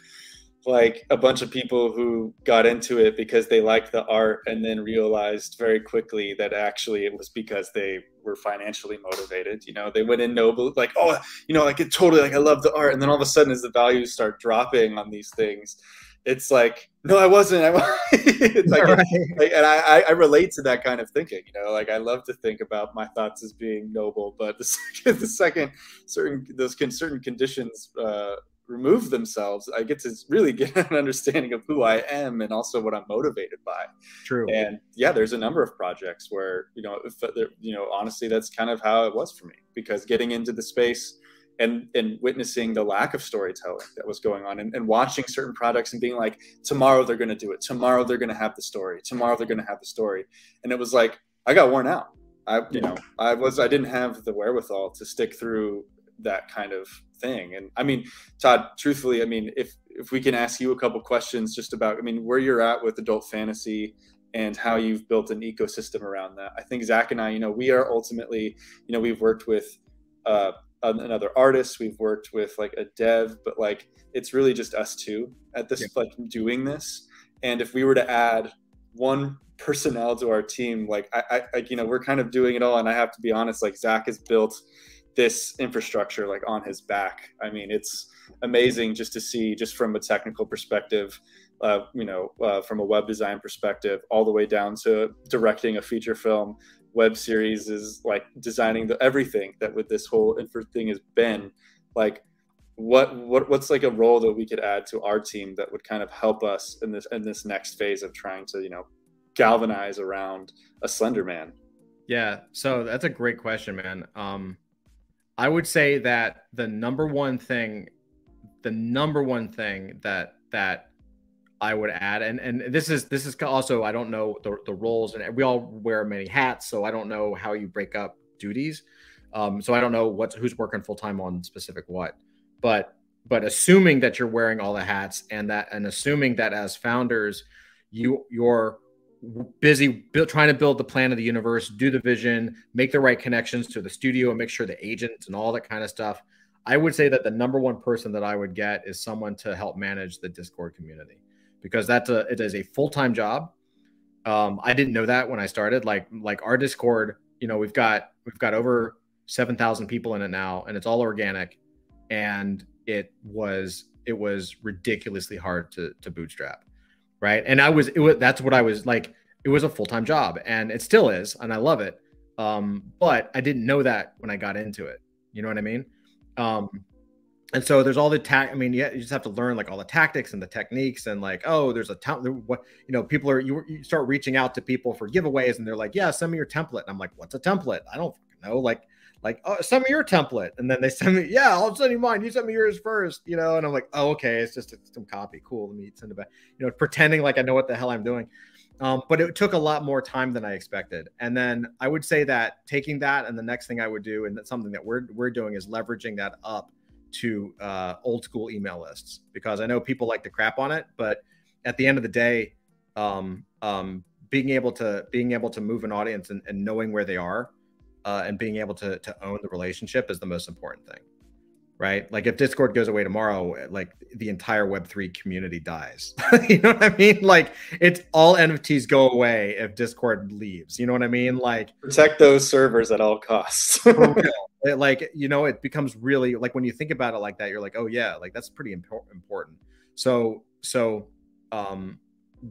like a bunch of people who got into it because they liked the art and then realized very quickly that actually it was because they were financially motivated you know they went in noble like oh you know like it totally like i love the art and then all of a sudden as the values start dropping on these things it's like no i wasn't i like, right. like, and I, I relate to that kind of thinking you know like i love to think about my thoughts as being noble but the second the second certain those can certain conditions uh remove themselves, I get to really get an understanding of who I am and also what I'm motivated by. True. And yeah, there's a number of projects where you know, if, uh, you know, honestly, that's kind of how it was for me because getting into the space and and witnessing the lack of storytelling that was going on and, and watching certain products and being like, tomorrow they're going to do it, tomorrow they're going to have the story, tomorrow they're going to have the story, and it was like I got worn out. I, you know, I was I didn't have the wherewithal to stick through that kind of thing. And I mean, Todd, truthfully, I mean, if if we can ask you a couple questions just about, I mean, where you're at with adult fantasy and how you've built an ecosystem around that. I think Zach and I, you know, we are ultimately, you know, we've worked with uh, another artist, we've worked with like a dev, but like it's really just us two at this, yeah. like doing this. And if we were to add one personnel to our team, like I, I, you know, we're kind of doing it all. And I have to be honest, like Zach has built this infrastructure like on his back. I mean, it's amazing just to see, just from a technical perspective, uh, you know, uh, from a web design perspective, all the way down to directing a feature film. Web series is like designing the everything that with this whole infra thing has been like what what what's like a role that we could add to our team that would kind of help us in this in this next phase of trying to you know galvanize around a slender man yeah so that's a great question man um I would say that the number one thing, the number one thing that that I would add, and and this is this is also I don't know the, the roles, and we all wear many hats, so I don't know how you break up duties. Um, so I don't know what's who's working full time on specific what, but but assuming that you're wearing all the hats and that and assuming that as founders, you you're busy build, trying to build the plan of the universe, do the vision, make the right connections to the studio, and make sure the agents and all that kind of stuff. I would say that the number one person that I would get is someone to help manage the Discord community because that's a it is a full time job. Um, I didn't know that when I started. Like like our Discord, you know, we've got we've got over seven thousand people in it now, and it's all organic, and it was it was ridiculously hard to to bootstrap, right? And I was it was that's what I was like. It was a full time job, and it still is, and I love it. Um, but I didn't know that when I got into it. You know what I mean? Um, and so there's all the tac. I mean, yeah, you just have to learn like all the tactics and the techniques, and like, oh, there's a talent. What you know, people are you, you start reaching out to people for giveaways, and they're like, yeah, send me your template. And I'm like, what's a template? I don't know. Like, like, oh, send me your template, and then they send me, yeah, I'll send you mine. You send me yours first, you know. And I'm like, oh, okay, it's just some copy. Cool. Let me send it back. You know, pretending like I know what the hell I'm doing. Um, but it took a lot more time than I expected. And then I would say that taking that and the next thing I would do, and that's something that we're we're doing is leveraging that up to uh, old school email lists because I know people like to crap on it, but at the end of the day, um, um, being able to being able to move an audience and, and knowing where they are uh, and being able to to own the relationship is the most important thing right? Like if discord goes away tomorrow like the entire web3 community dies. You know what i mean? Like it's all nfts go away if discord leaves. You know what i mean? Like protect those servers at all costs. It, like you know it becomes really like when you think about it like that you're like oh yeah like that's pretty impo- important. So so um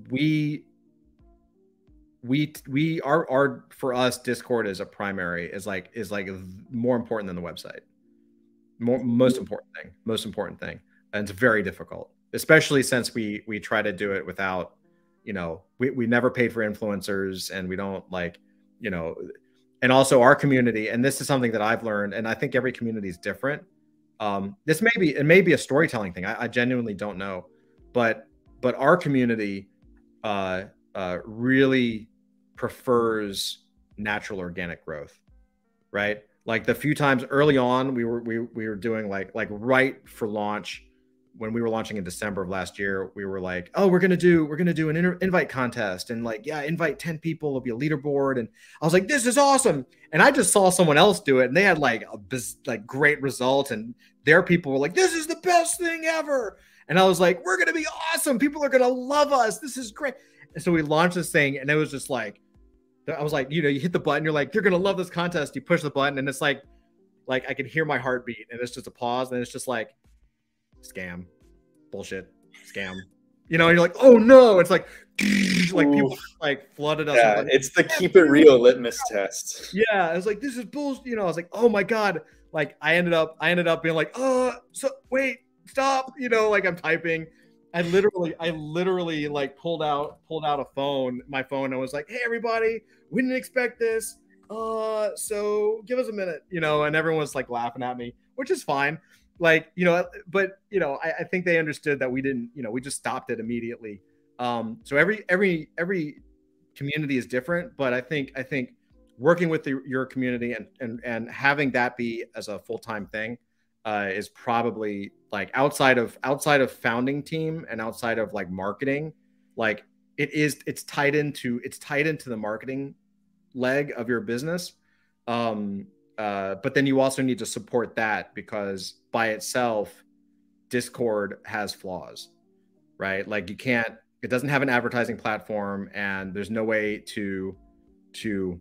we we we are our for us discord is a primary is like is like more important than the website. More most important thing most important thing. And it's very difficult especially since we we try to do it without you know we, we never paid for influencers and we don't like you know and also our community and this is something that i've learned and i think every community is different. Um, this may be it may be a storytelling thing I, I genuinely don't know but but our community uh, uh, really prefers natural organic growth right like the few times early on we were we, we were doing like like right for launch when we were launching in December of last year, we were like, "Oh, we're gonna do we're gonna do an inter- invite contest, and like, yeah, invite ten people. It'll be a leaderboard." And I was like, "This is awesome!" And I just saw someone else do it, and they had like a biz- like great result, and their people were like, "This is the best thing ever!" And I was like, "We're gonna be awesome. People are gonna love us. This is great." And so we launched this thing, and it was just like, I was like, you know, you hit the button, you're like, "You're gonna love this contest." You push the button, and it's like, like I can hear my heartbeat, and it's just a pause, and it's just like scam, bullshit, scam. You know, and you're like, oh no, it's like like people like flooded us. Yeah, it's the keep it real litmus test. Yeah, I was like, this is bullshit. You know, I was like, oh my god. Like I ended up, I ended up being like, oh, so wait, stop. You know, like I'm typing. I literally, I literally like pulled out, pulled out a phone, my phone, and was like, hey everybody, we didn't expect this. Uh, so give us a minute, you know, and everyone was like laughing at me, which is fine like you know but you know I, I, think they understood that we didn't you know we just stopped it immediately um so every every every community is different but i think i think working with the, your community and and and having that be as a full-time thing uh, is probably like outside of outside of founding team and outside of like marketing like it is it's tied into it's tied into the marketing leg of your business um uh, but then you also need to support that because by itself, Discord has flaws, right? Like you can't, it doesn't have an advertising platform, and there's no way to to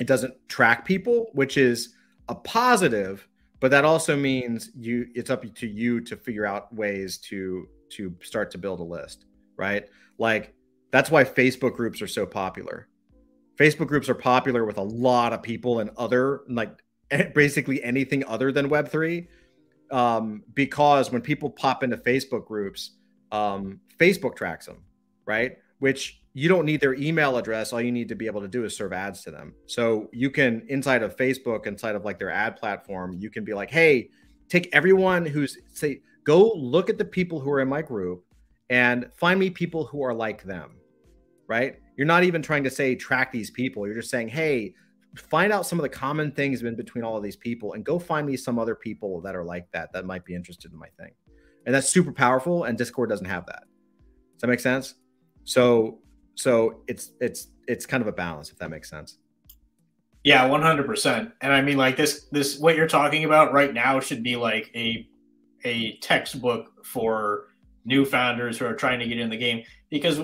it doesn't track people, which is a positive, but that also means you it's up to you to figure out ways to to start to build a list, right? Like that's why Facebook groups are so popular Facebook groups are popular with a lot of people and other like basically anything other than Web3. Um, because when people pop into Facebook groups, um, Facebook tracks them, right? Which you don't need their email address. All you need to be able to do is serve ads to them. So you can, inside of Facebook, inside of like their ad platform, you can be like, hey, take everyone who's, say, go look at the people who are in my group and find me people who are like them, right? You're not even trying to say track these people. You're just saying, hey, find out some of the common things in between all of these people and go find me some other people that are like that that might be interested in my thing. And that's super powerful. And Discord doesn't have that. Does that make sense? So so it's it's it's kind of a balance if that makes sense. Yeah, 100%. And I mean like this this what you're talking about right now should be like a a textbook for new founders who are trying to get in the game because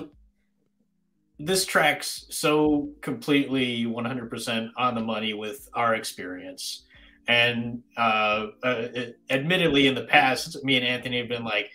this tracks so completely 100% on the money with our experience. And uh, uh, admittedly, in the past, me and Anthony have been like,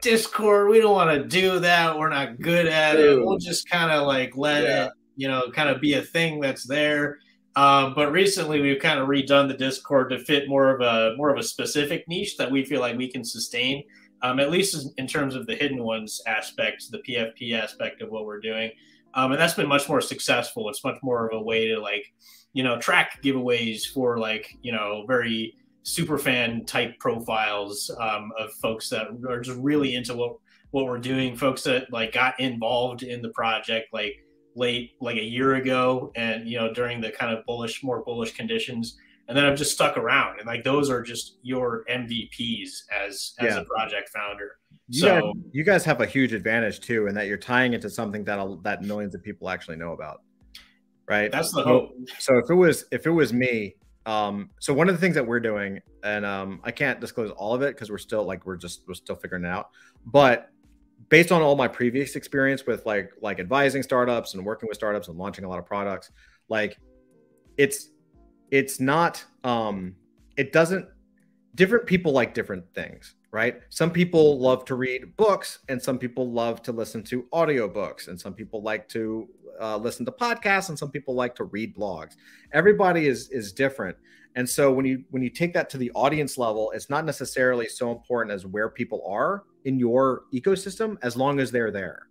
Discord, we don't want to do that. We're not good at Dude. it. We'll just kind of like let yeah. it, you know, kind of be a thing that's there. Um, but recently, we've kind of redone the Discord to fit more of a more of a specific niche that we feel like we can sustain, um, at least in terms of the hidden ones aspect, the PFP aspect of what we're doing, um, and that's been much more successful. It's much more of a way to like, you know, track giveaways for like you know very super fan type profiles um, of folks that are just really into what what we're doing, folks that like got involved in the project like late like a year ago and you know during the kind of bullish more bullish conditions and then I've just stuck around and like those are just your MVPs as as yeah. a project founder. You so guys, you guys have a huge advantage too in that you're tying it to something that that millions of people actually know about. Right? That's the hope. So, so if it was if it was me um, so one of the things that we're doing, and um, I can't disclose all of it because we're still like we're just we're still figuring it out. But based on all my previous experience with like like advising startups and working with startups and launching a lot of products, like it's it's not um it doesn't different people like different things right? Some people love to read books and some people love to listen to audiobooks and some people like to uh, listen to podcasts and some people like to read blogs. Everybody is is different. And so when you when you take that to the audience level it's not necessarily so important as where people are in your ecosystem as long as they're there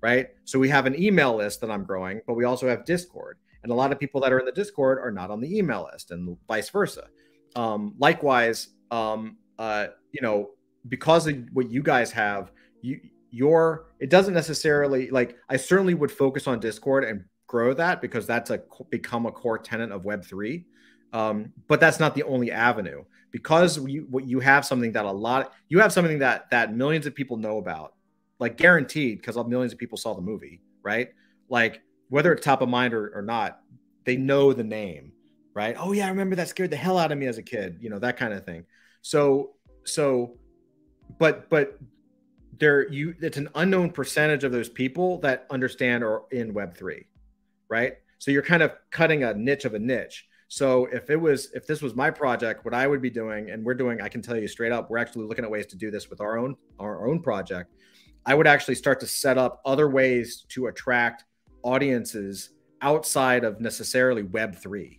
right? So we have an email list that i'm growing but we also have discord. And a lot of people that are in the discord are not on the email list and vice versa. Um, likewise um, uh, you know because of what you guys have you your it doesn't necessarily like i certainly would focus on discord and grow that because that's a become a core tenant of web3 um, but that's not the only avenue. Because you you have something that a lot you have something that that millions of people know about like guaranteed because millions of people saw the movie right? Like whether it's top of mind or, or not they know the name right? Oh yeah i remember that scared the hell out of me as a kid you know that kind of thing. So so but but there you it's an unknown percentage of those people that understand or in web3 right? So you're kind of cutting a niche of a niche. So if it was if this was my project what i would be doing and we're doing i can tell you straight up we're actually looking at ways to do this with our own our own project. I would actually start to set up other ways to attract audiences outside of necessarily web3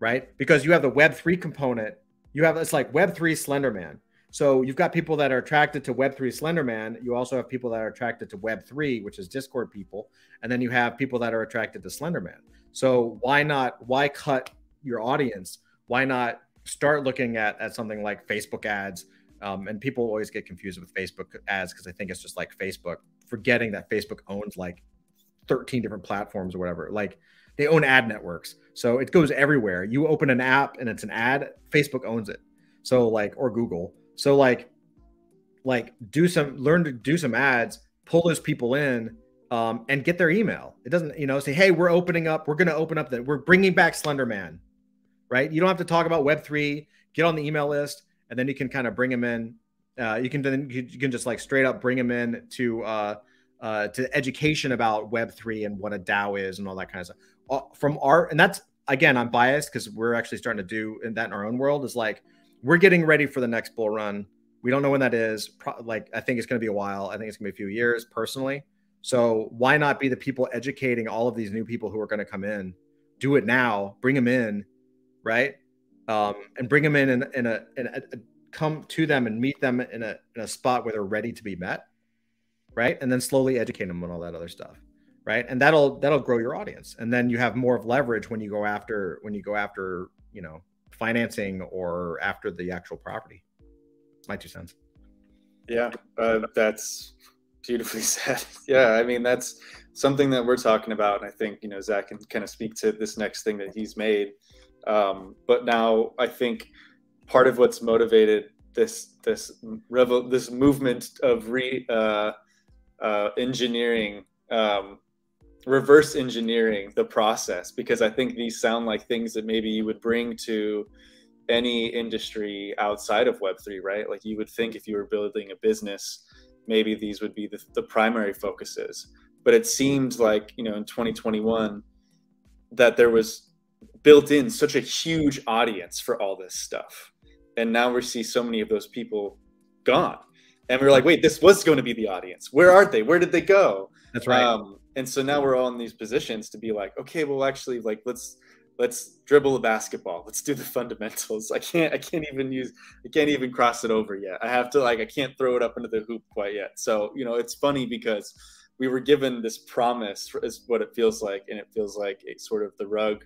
right? Because you have the web3 component you have it's like web3 slenderman so you've got people that are attracted to Web3 Slenderman. You also have people that are attracted to Web3, which is Discord people. And then you have people that are attracted to Slenderman. So why not, why cut your audience? Why not start looking at, at something like Facebook ads? Um, and people always get confused with Facebook ads because I think it's just like Facebook, forgetting that Facebook owns like 13 different platforms or whatever. Like they own ad networks. So it goes everywhere. You open an app and it's an ad, Facebook owns it. So like, or Google. So like, like do some learn to do some ads, pull those people in, um, and get their email. It doesn't, you know, say, hey, we're opening up, we're going to open up that we're bringing back Slenderman, right? You don't have to talk about Web three. Get on the email list, and then you can kind of bring them in. Uh, you can then you can just like straight up bring them in to uh, uh, to education about Web three and what a DAO is and all that kind of stuff. Uh, from our and that's again, I'm biased because we're actually starting to do in that in our own world is like we're getting ready for the next bull run. We don't know when that is. Pro- like I think it's going to be a while. I think it's going to be a few years personally. So why not be the people educating all of these new people who are going to come in? Do it now. Bring them in, right? Um, and bring them in in, in, a, in a, come to them and meet them in a in a spot where they're ready to be met, right? And then slowly educate them on all that other stuff, right? And that'll that'll grow your audience, and then you have more of leverage when you go after when you go after you know financing or after the actual property. My two cents. Yeah, uh, that's beautifully said. yeah, I mean that's something that we're talking about, and I think you know Zach can kind of speak to this next thing that he's made. Um, but now I think part of what's motivated this this revel this movement of re uh, uh, engineering um, reverse engineering the process because I think these sound like things that maybe you would bring to any industry outside of Web3, right? Like you would think if you were building a business, maybe these would be the, the primary focuses. but it seemed like you know in 2021 that there was built in such a huge audience for all this stuff. And now we see so many of those people gone. And we are like wait this was going to be the audience. Where are they? Where did they go? That's right. Um, and so now we're all in these positions to be like okay well actually like let's let's dribble a basketball. Let's do the fundamentals. I can't i can't even use i can't even cross it over yet. I have to like i can't throw it up into the hoop quite yet. So you know it's funny because we were given this promise is what it feels like. And it feels like a sort of the rug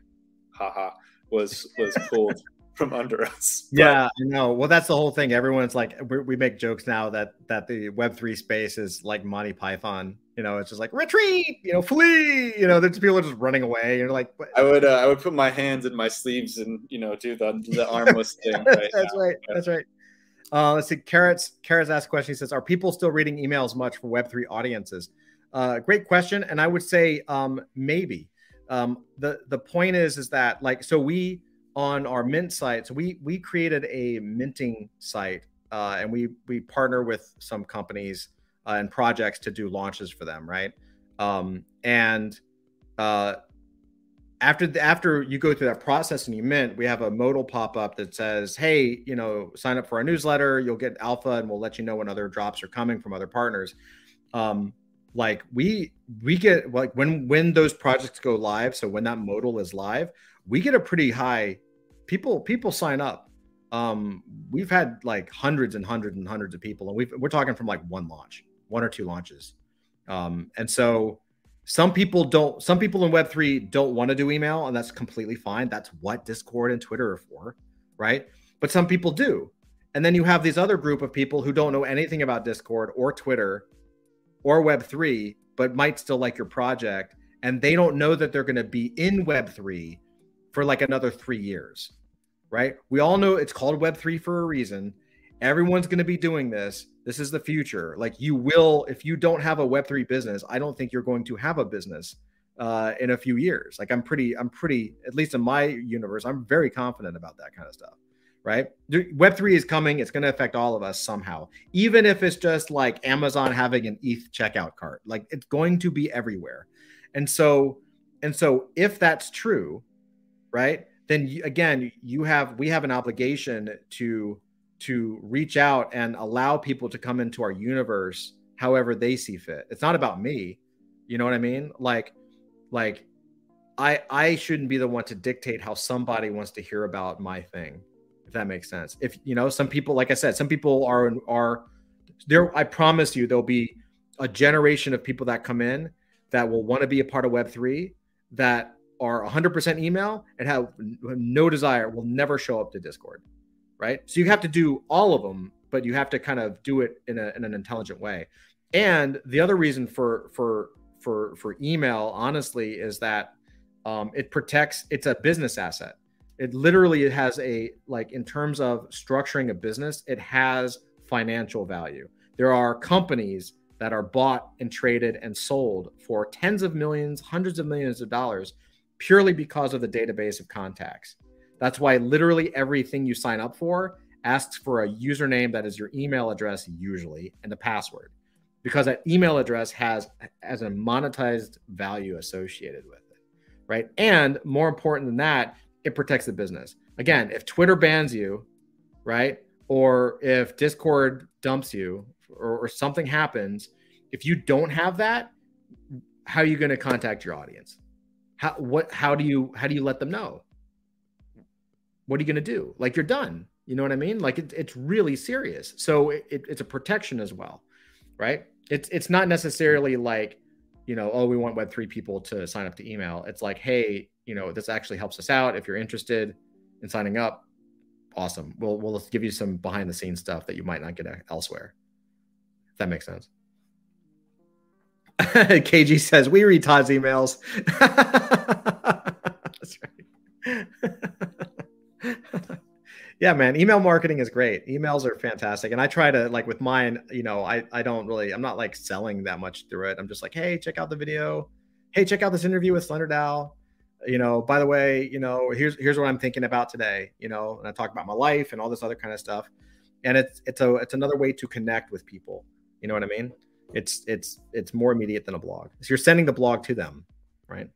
haha was was pulled from under us. But, yeah i know. Well that's the whole thing. Everyone's like we make jokes now that that the web3 space is like monty python you know it's just like retreat you know flee you know there's people are just running away you're like what? i would uh, i would put my hands in my sleeves and you know do the the armless thing right that's now. right that's right uh, let's see. Carrots. Carrots asked a question. He says, "Are people still reading emails much for Web three audiences?" Uh, great question, and I would say um, maybe. Um, the the point is is that like so we on our mint site, so we we created a minting site, uh, and we we partner with some companies uh, and projects to do launches for them, right? Um, and uh, after the, after you go through that process and you mint, we have a modal pop up that says, "Hey, you know, sign up for our newsletter. You'll get alpha, and we'll let you know when other drops are coming from other partners." Um, like we we get like when when those projects go live so when that modal is live we get a pretty high people people sign up um we've had like hundreds and hundreds and hundreds of people and we we're talking from like one launch one or two launches um and so some people don't some people in web3 don't want to do email and that's completely fine that's what discord and twitter are for right but some people do and then you have these other group of people who don't know anything about discord or twitter or Web3, but might still like your project. And they don't know that they're going to be in Web3 for like another three years, right? We all know it's called Web3 for a reason. Everyone's going to be doing this. This is the future. Like you will, if you don't have a Web3 business, I don't think you're going to have a business uh, in a few years. Like I'm pretty, I'm pretty, at least in my universe, I'm very confident about that kind of stuff right? Web3 is coming. It's going to affect all of us somehow, even if it's just like Amazon having an ETH checkout cart. Like it's going to be everywhere. And so, and so if that's true, right? Then again, you have we have an obligation to to reach out and allow people to come into our universe however they see fit. It's not about me. You know what I mean? Like like I I shouldn't be the one to dictate how somebody wants to hear about my thing if that makes sense. If you know, some people, like I said, some people are are there. I promise you, there'll be a generation of people that come in that will want to be a part of Web three that are 100% email and have no desire, will never show up to Discord, right? So you have to do all of them, but you have to kind of do it in, a, in an intelligent way. And the other reason for for for for email, honestly, is that um, it protects. It's a business asset it literally it has a like in terms of structuring a business it has financial value there are companies that are bought and traded and sold for tens of millions hundreds of millions of dollars purely because of the database of contacts that's why literally everything you sign up for asks for a username that is your email address usually and a password because that email address has as a monetized value associated with it right and more important than that it protects the business. Again, if Twitter bans you, right, or if Discord dumps you, or, or something happens, if you don't have that, how are you going to contact your audience? How what? How do you how do you let them know? What are you going to do? Like you're done. You know what I mean? Like it, it's really serious. So it, it's a protection as well, right? It's it's not necessarily like you know, oh, we want Web3 people to sign up to email. It's like, hey, you know, this actually helps us out. If you're interested in signing up, awesome. We'll we'll give you some behind the scenes stuff that you might not get elsewhere. If that makes sense. KG says we read Todd's emails. That's right. yeah, man. Email marketing is great. Emails are fantastic. And I try to like with mine, you know, I I don't really I'm not like selling that much through it. I'm just like, hey, check out the video. Hey, check out this interview with Slender DAO you know, by the way, you know, here's here's what I'm thinking about today, you know, and I talk about my life and all this other kind of stuff. And it's it's a it's another way to connect with people. You know what I mean? It's it's it's more immediate than a blog. So you're sending the blog to them, right?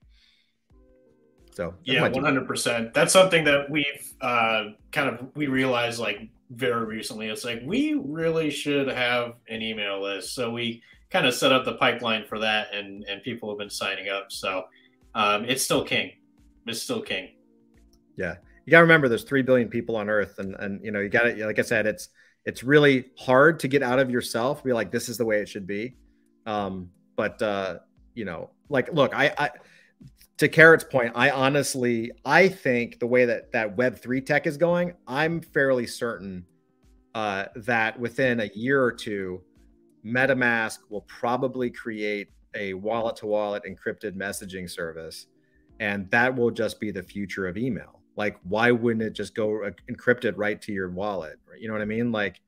So yeah, one hundred percent. That's something that we've uh, kind of we realized like very recently. It's like we really should have an email list. So we kind of set up the pipeline for that, and and people have been signing up. So um, it's still king. It's still king. Yeah, you got to remember there's three billion people on Earth, and and you know you got to like I said, it's it's really hard to get out of yourself. Be like, this is the way it should be. Um, but uh, you know, like, look, I, I to Carrot's point, I honestly, I think the way that that Web three tech is going, I'm fairly certain uh, that within a year or two, MetaMask will probably create a wallet to wallet encrypted messaging service. And that will just be the future of email. Like, why wouldn't it just go uh, encrypted right to your wallet? You know what I mean? Like,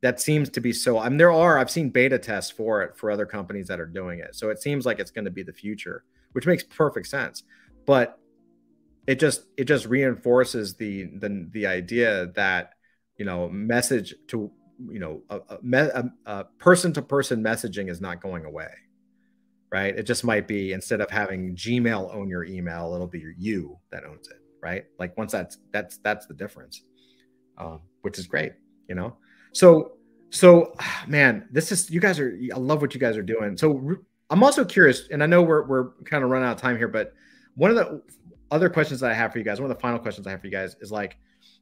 that seems to be so. I mean, there are, I've seen beta tests for it for other companies that are doing it. So it seems like it's going to be the future, which makes perfect sense. But it just, it just reinforces the, the, the idea that, you know, message to you know a person to person messaging is not going away right? It just might be instead of having gmail own your email it'll be you that owns it right? Like once that's that's that's the difference um, which is great you know? So so man this is you guys are i love what you guys are doing. So i'm also curious and i know we're, we're kind of running out of time here but one of the other questions that i have for you guys one of the final questions i have for you guys is like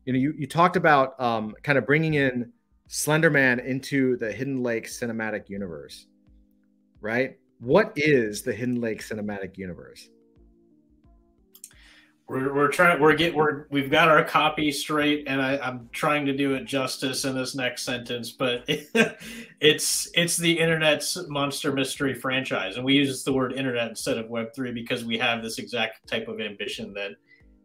you know you, you talked about um, kind of bringing in Slenderman into the Hidden Lake cinematic universe, right? What is the Hidden Lake cinematic universe? We're, we're trying we're get we're we've got our copy straight and I, am trying to do it justice in this next sentence but it, it's it's the internet's monster mystery franchise and we use the word internet instead of web3 because we have this exact type of ambition that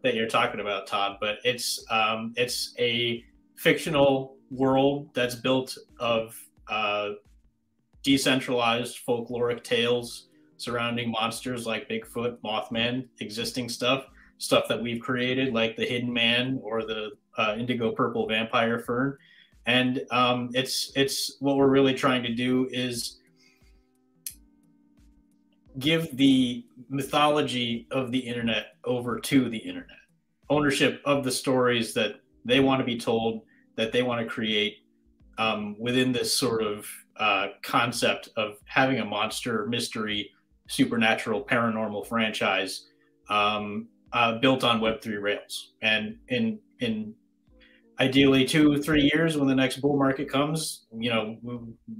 that you're talking about todd but it's um it's a fictional world that's built of uh, decentralized folkloric tales surrounding monsters like Bigfoot, Mothman, existing stuff, stuff that we've created like the Hidden Man or the uh, Indigo Purple Vampire Fern, and um, it's it's what we're really trying to do is give the mythology of the internet over to the internet, ownership of the stories that they want to be told that they want to create um, within this sort of uh, concept of having a monster mystery supernatural paranormal franchise. Um, uh, built on web3 rails and in in ideally two three years when the next bull market comes you know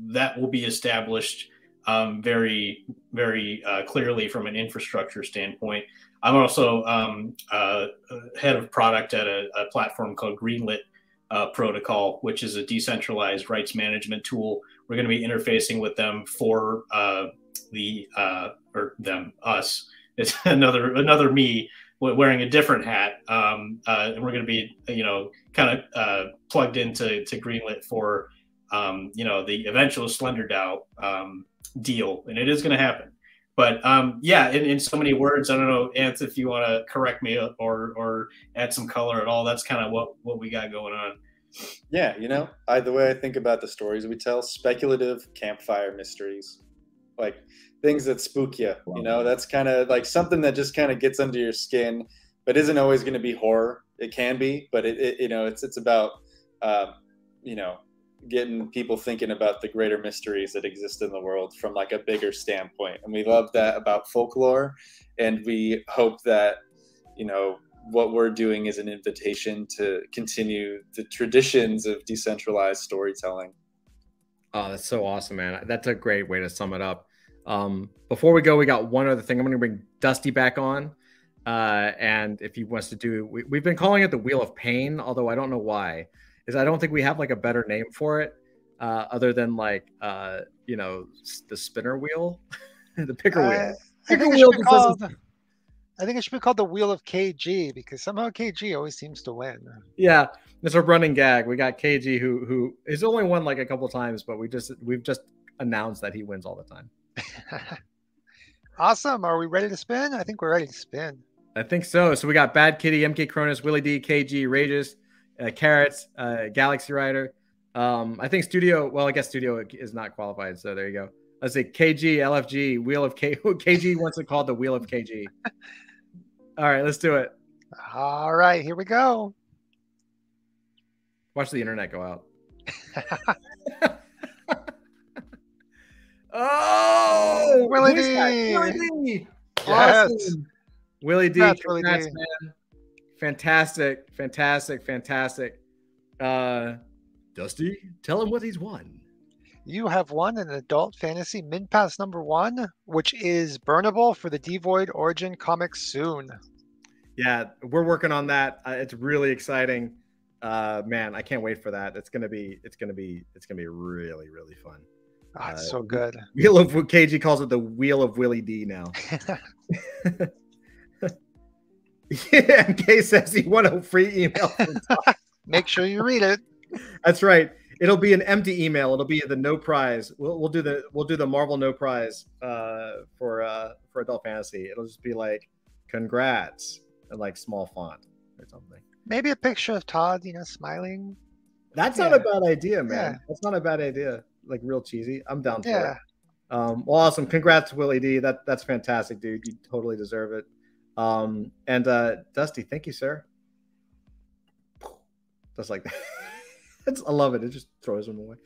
that will be established um, very very uh, clearly from an infrastructure standpoint i'm also um, uh, head of product at a, a platform called greenlit uh, protocol, which is a decentralized rights management tool. We're going to be interfacing with them for uh, the uh, or them us. It's another another me wearing a different hat, um, uh, and we're going to be you know kind of uh, plugged into to Greenlit for um, you know the eventual Slender DAO um, deal, and it is going to happen. But um, yeah, in, in so many words, I don't know, Ant, if you want to correct me or or add some color at all. That's kind of what what we got going on. Yeah, you know, I, the way I think about the stories we tell, speculative campfire mysteries, like things that spook you. You know, that's kind of like something that just kind of gets under your skin, but isn't always going to be horror. It can be, but it, it you know, it's it's about um, you know getting people thinking about the greater mysteries that exist in the world from like a bigger standpoint. And we love that about folklore and we hope that you know what we're doing is an invitation to continue the traditions of decentralized storytelling. Oh that's so awesome man. That's a great way to sum it up um, before we go we got one other thing i'm going to bring dusty back on uh, and if he wants to do we, we've been calling it the wheel of pain although i don't know why is I don't think we have like a better name for it uh, other than like uh, you know the spinner wheel, the picker uh, wheel. Picker wheel. Called, I think it should be called the wheel of KG because somehow KG always seems to win. Yeah, it's a running gag. We got KG who who is only won like a couple times, but we just we've just announced that he wins all the time. awesome. Are we ready to spin? I think we're ready to spin. I think so. So we got Bad Kitty, MK Cronus, Willie D, KG, Rages uh, Carrots, uh, Galaxy Rider. Um, I think Studio. Well, I guess Studio is not qualified, so there you go. Let's say KG, LFG, Wheel of K. KG wants it called the Wheel of KG. All right, let's do it. All right, here we go. Watch the internet go out. Oh, Willie? D. Willie D. Yes. Awesome. Willie D. Congrats, Willie D. man. Fantastic, fantastic, fantastic. Uh, Dusty, tell him what he's won. You have won an adult fantasy mint pass number one, which is burnable for the Devoid Origin comics soon. Yeah, we're working on that. Uh, it's really exciting. Uh, man, I can't wait for that. It's gonna be, it's gonna be, it's gonna be really, really fun. It's Uh, so good. Wheel of KG calls it the Wheel of Willie D now. yeah, MK says he won a free email. Make sure you read it. That's right. It'll be an empty email. It'll be the no prize. We'll, we'll do the we'll do the Marvel no prize uh, for uh, for adult fantasy. It'll just be like congrats and like small font or something. Maybe a picture of Todd, you know, smiling. That's not a bad idea, man. Yeah. That's not a bad idea. Like real cheesy. I'm down for Yeah. it. Um, well, awesome. Congrats, Willie D. That that's fantastic, dude. You totally deserve it. Um, and uh, Dusty, thank you, sir. Just like that. That's, I love it. It just throws them away.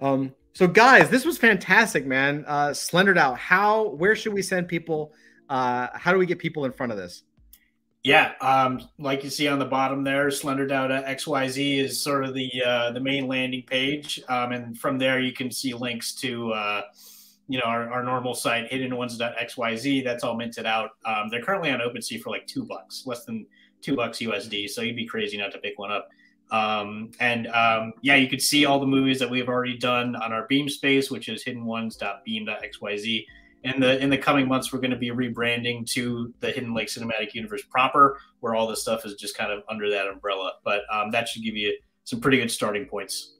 Um, so guys, this was fantastic, man. Uh, Slender DAO. How? Where should we send people? Uh, how do we get people in front of this? Yeah, um, like you see on the bottom there, SlenderDAO XYZ is sort of the uh, the main landing page, um, and from there you can see links to uh, you know our, our normal site, hiddenones.xyz. That's all minted out. Um, they're currently on OpenSea for like two bucks, less than two bucks USD. So you'd be crazy not to pick one up. Um, and um, yeah, you could see all the movies that we've already done on our Beam space, which is hiddenones.beam.xyz in the in the coming months we're going to be rebranding to the hidden lake cinematic universe proper where all this stuff is just kind of under that umbrella but um, that should give you some pretty good starting points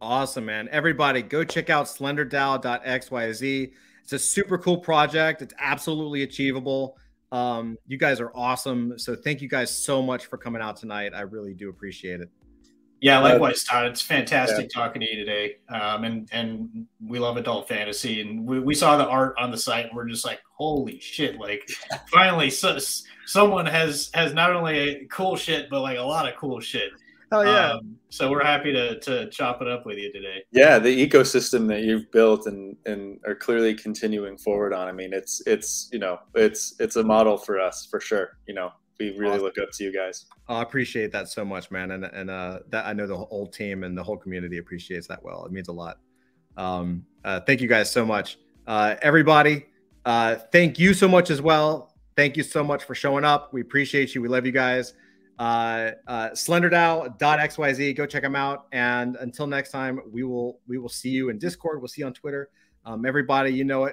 Awesome, man. Everybody go check out slenderdao.xyz. It's a super cool project. It's absolutely achievable. Um, you guys are awesome. So thank you guys so much for coming out tonight. I really do appreciate it. Yeah likewise todd. It's fantastic talking to you today. Um, and and we love adult fantasy. And we, we saw the art on the site and we're just like holy shit. Like finally so, someone has has not only a cool shit but like a lot of cool shit. Oh yeah. um, so we're happy to to chop it up with you today. Yeah the ecosystem that you've built and and are clearly continuing forward on. I mean it's it's you know it's it's a model for us for sure you know we really Awesome. look up to you guys Oh, I appreciate that so much, man. And and uh, that I know the whole team and the whole community appreciates that well. It means a lot. Um, uh, thank you guys so much, uh, everybody. Uh, thank you so much as well. Thank you so much for showing up. We appreciate you. We love you guys. Uh, uh, slenderdao.xyz. Go check them out. And until next time, we will we will see you in Discord. We'll see you on Twitter. Um, everybody, you know it.